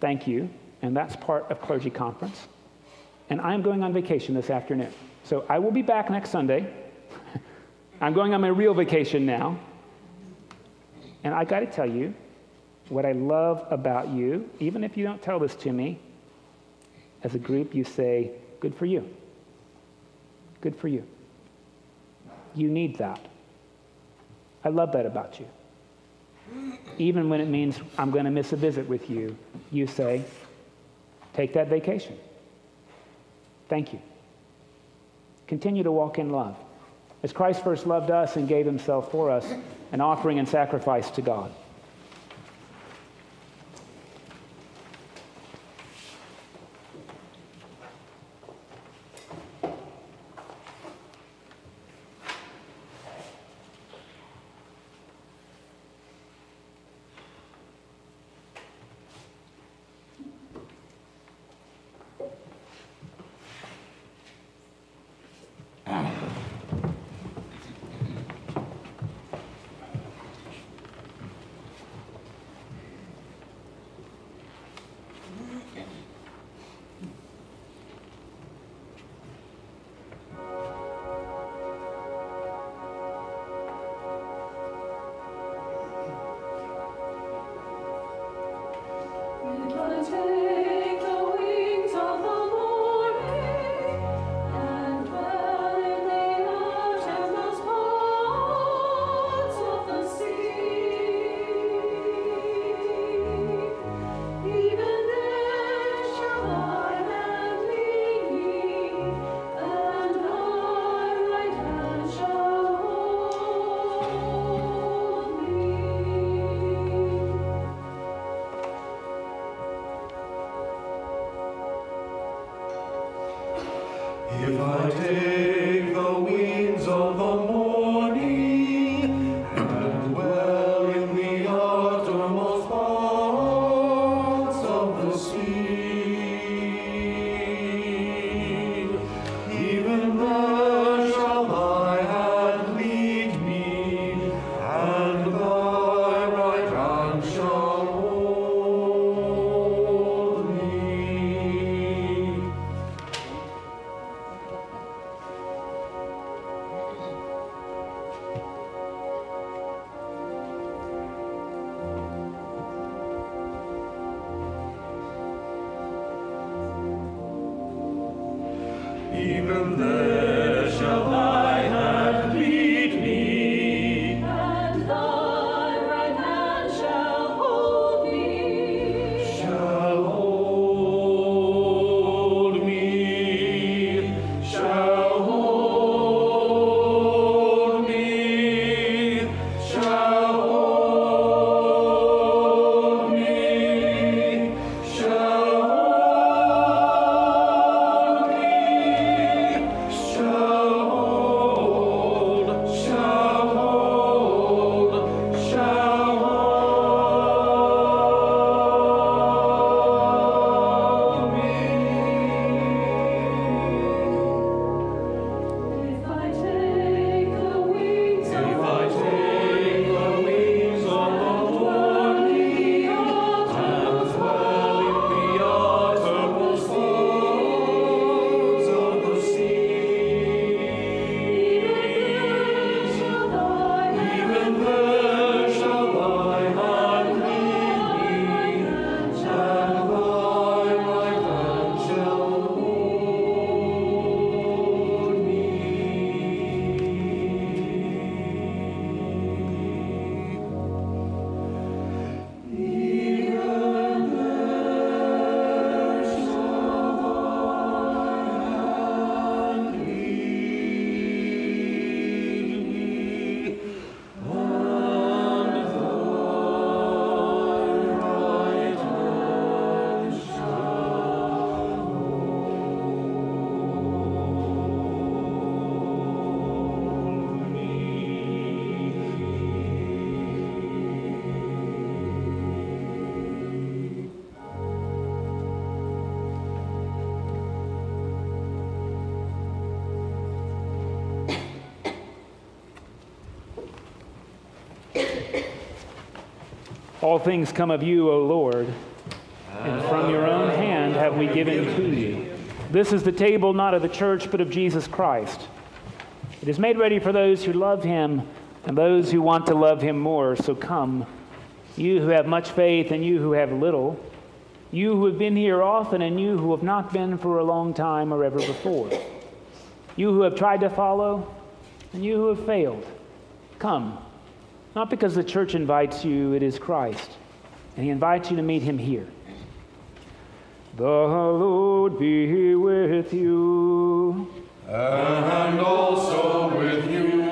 Speaker 1: thank you. And that's part of clergy conference. And I'm going on vacation this afternoon. So, I will be back next Sunday. I'm going on my real vacation now. And I got to tell you, what I love about you, even if you don't tell this to me, as a group, you say, Good for you. Good for you. You need that. I love that about you. Even when it means I'm going to miss a visit with you, you say, Take that vacation. Thank you. Continue to walk in love. As Christ first loved us and gave himself for us, an offering and sacrifice to God. All things come of you, O Lord, and from your own hand have we given to you. This is the table not of the church, but of Jesus Christ. It is made ready for those who love him and those who want to love him more. So come, you who have much faith and you who have little, you who have been here often and you who have not been for a long time or ever before, you who have tried to follow and you who have failed. Come, not because the church invites you, it is Christ, and he invites you to meet him here. The Lord be with you.
Speaker 2: And also with you.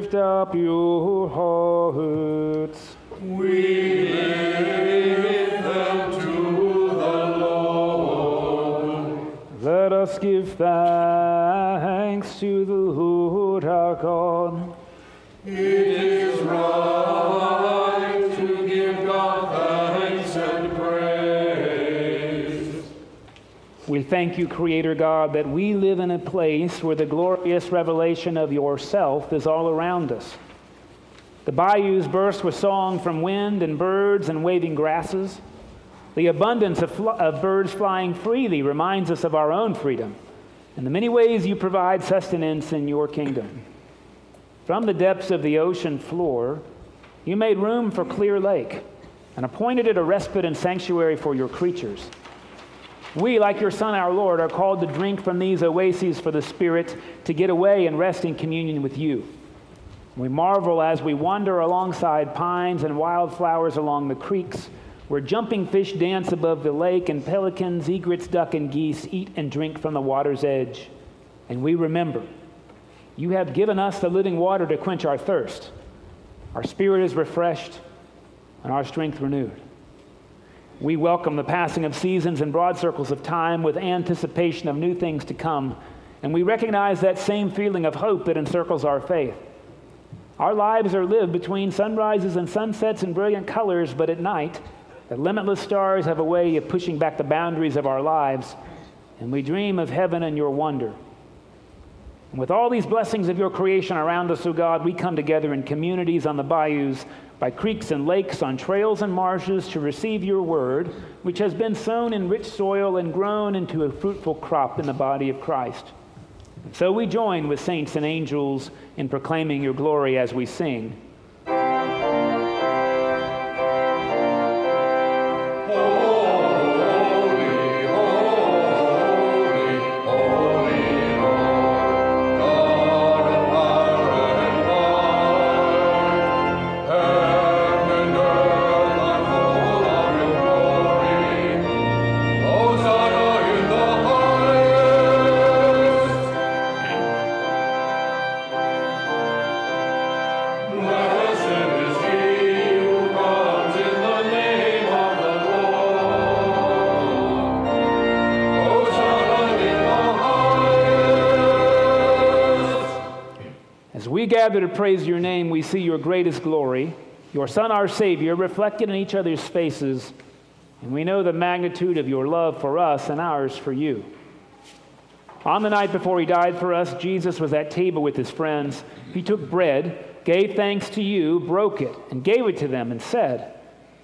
Speaker 1: Lift up your hearts.
Speaker 2: We lift them to the Lord.
Speaker 1: Let us give thanks thank you, Creator God, that we live in a place where the glorious revelation of yourself is all around us. The bayous burst with song from wind and birds and waving grasses. The abundance of, fl- of birds flying freely reminds us of our own freedom and the many ways you provide sustenance in your kingdom. From the depths of the ocean floor, you made room for Clear Lake and appointed it a respite and sanctuary for your creatures. We, like your Son, our Lord, are called to drink from these oases for the Spirit to get away and rest in communion with you. We marvel as we wander alongside pines and wildflowers along the creeks, where jumping fish dance above the lake and pelicans, egrets, duck, and geese eat and drink from the water's edge. And we remember you have given us the living water to quench our thirst. Our spirit is refreshed and our strength renewed. We welcome the passing of seasons and broad circles of time with anticipation of new things to come, and we recognize that same feeling of hope that encircles our faith. Our lives are lived between sunrises and sunsets in brilliant colors, but at night, the limitless stars have a way of pushing back the boundaries of our lives, and we dream of heaven and your wonder. And with all these blessings of your creation around us, O God, we come together in communities on the bayous, by creeks and lakes, on trails and marshes to receive your word, which has been sown in rich soil and grown into a fruitful crop in the body of Christ. So we join with saints and angels in proclaiming your glory as we sing. Gather to praise your name, we see your greatest glory, your Son, our Savior, reflected in each other's faces, and we know the magnitude of your love for us and ours for you. On the night before he died for us, Jesus was at table with his friends. He took bread, gave thanks to you, broke it, and gave it to them, and said,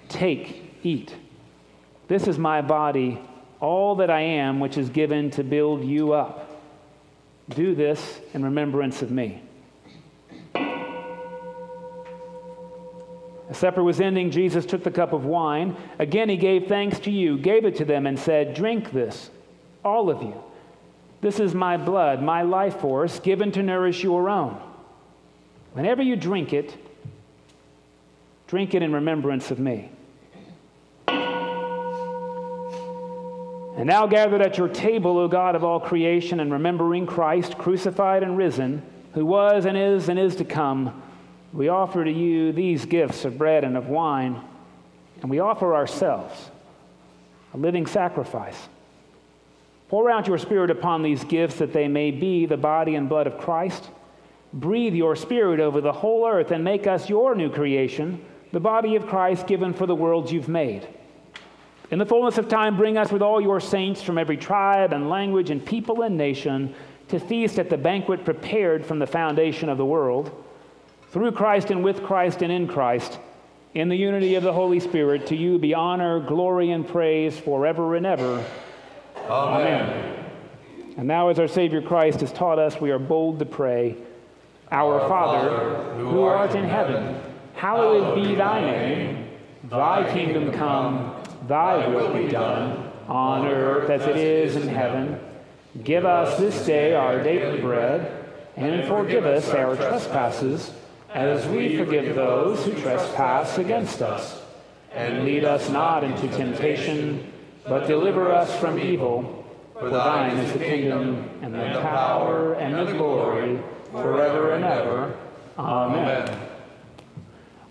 Speaker 1: Take, eat. This is my body, all that I am, which is given to build you up. Do this in remembrance of me. The supper was ending. Jesus took the cup of wine. Again, he gave thanks to you, gave it to them, and said, Drink this, all of you. This is my blood, my life force, given to nourish your own. Whenever you drink it, drink it in remembrance of me. And now, gathered at your table, O God of all creation, and remembering Christ, crucified and risen, who was and is and is to come, we offer to you these gifts of bread and of wine, and we offer ourselves a living sacrifice. Pour out your Spirit upon these gifts that they may be the body and blood of Christ. Breathe your Spirit over the whole earth and make us your new creation, the body of Christ given for the world you've made. In the fullness of time, bring us with all your saints from every tribe and language and people and nation to feast at the banquet prepared from the foundation of the world. Through Christ and with Christ and in Christ, in the unity of the Holy Spirit, to you be honor, glory, and praise forever and ever. Amen. And now, as our Savior Christ has taught us, we are bold to pray Our, Father, who art in heaven, hallowed be thy name. Thy kingdom come, thy will be done, on earth as it is in heaven. Give us this day our daily bread, and forgive us our trespasses, as we forgive those who trespass against us. And lead us not into temptation, but deliver us from evil. For thine is the kingdom, and the power, and the glory, forever and ever. Amen.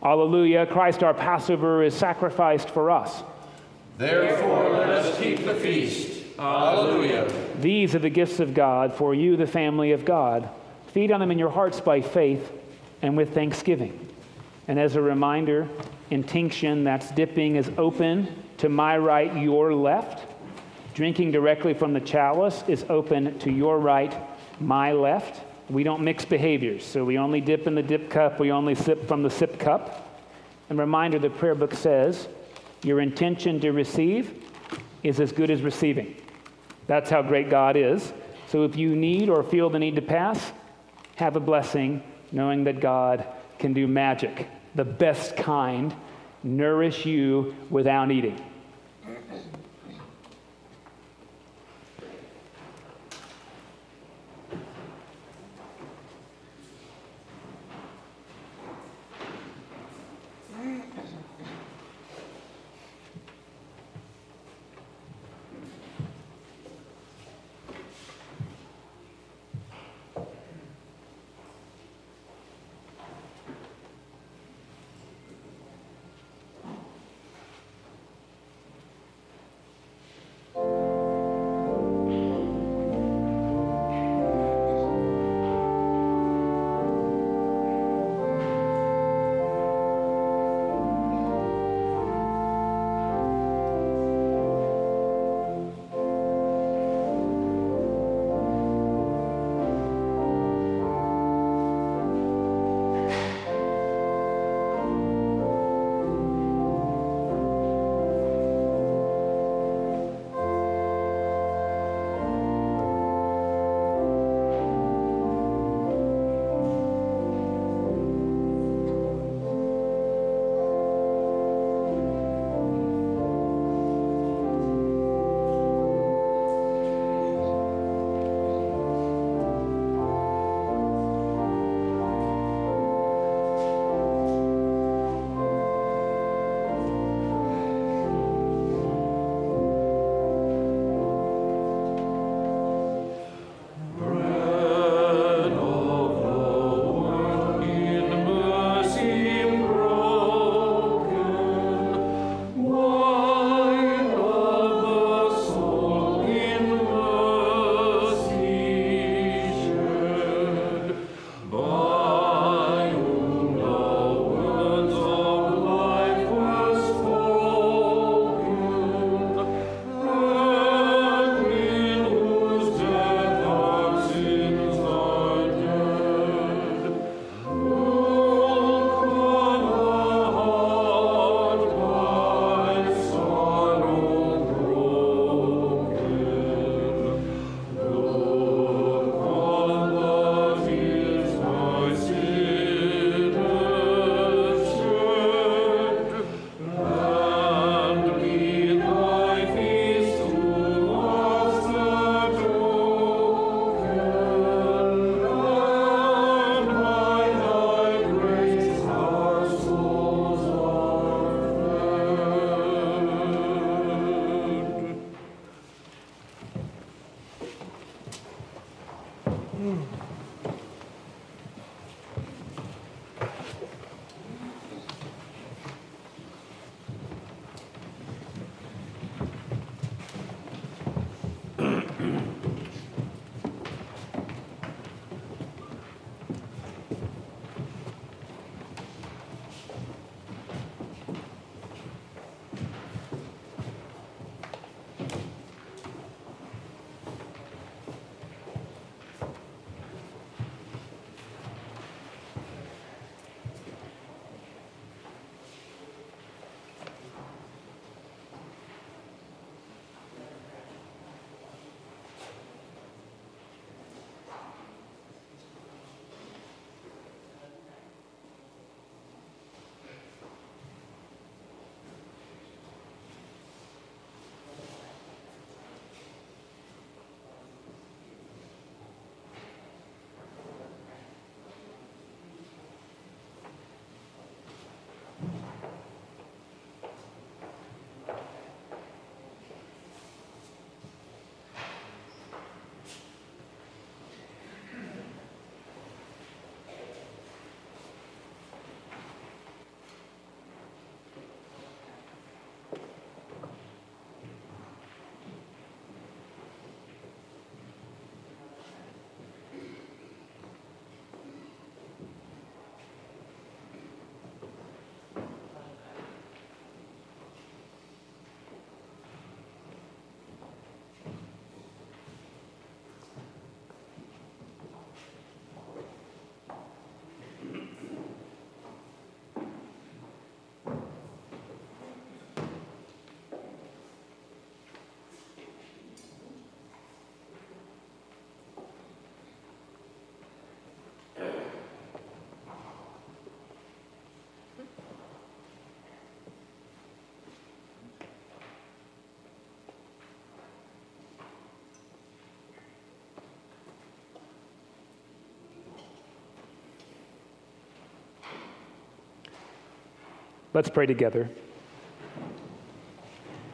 Speaker 1: Alleluia. Christ our Passover is sacrificed for us.
Speaker 2: Therefore, let us keep the feast. Alleluia.
Speaker 1: These are the gifts of God for you, the family of God. Feed on them in your hearts by faith and with thanksgiving. And as a reminder, intinction, that's dipping, is open to my right, your left. Drinking directly from the chalice is open to your right, my left. We don't mix behaviors, so we only dip in the dip cup, we only sip from the sip cup. And reminder the prayer book says, your intention to receive is as good as receiving. That's how great God is. So if you need or feel the need to pass, have a blessing knowing that God can do magic, the best kind, nourish you without eating. Let's pray together.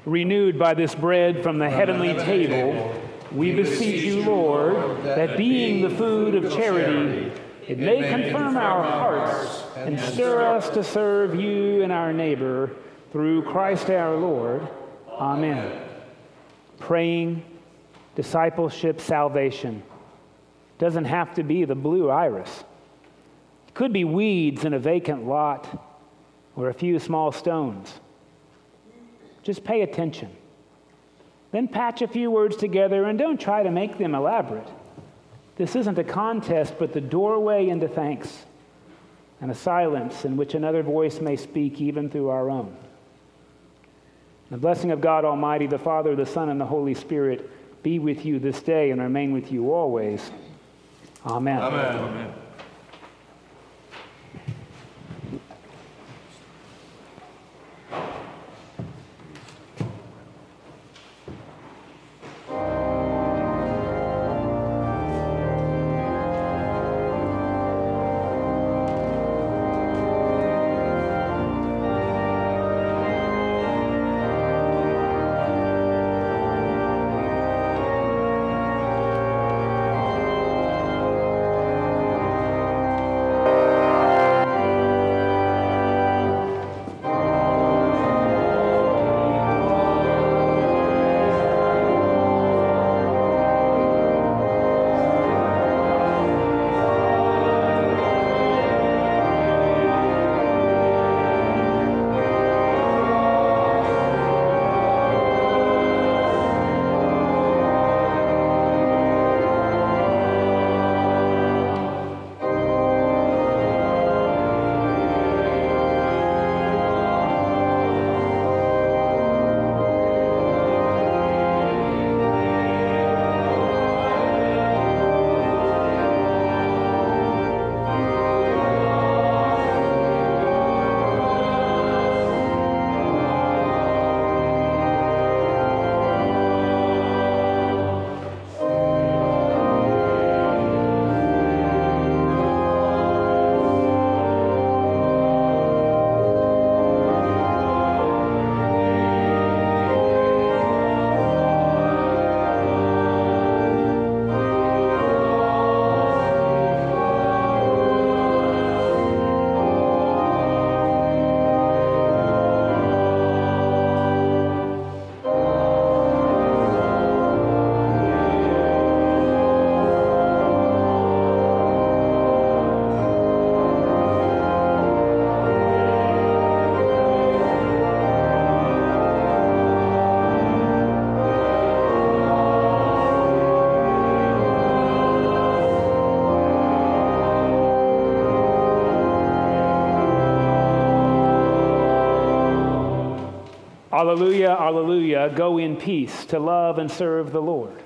Speaker 1: Renewed by this bread from the heavenly table, we beseech you, Lord, that being the food of charity, it may confirm our hearts and stir us to serve you and our neighbor through Christ our Lord. Amen. Praying, discipleship, salvation doesn't have to be the blue iris. It could be weeds in a vacant lot or a few small stones. Just pay attention. Then patch a few words together and don't try to make them elaborate. This isn't a contest, but the doorway into thanks and a silence in which another voice may speak even through our own. The blessing of God Almighty, the Father, the Son, and the Holy Spirit be with you this day and remain with you always. Amen.
Speaker 2: Amen.
Speaker 1: Alleluia, alleluia. Go in peace to love and serve the Lord.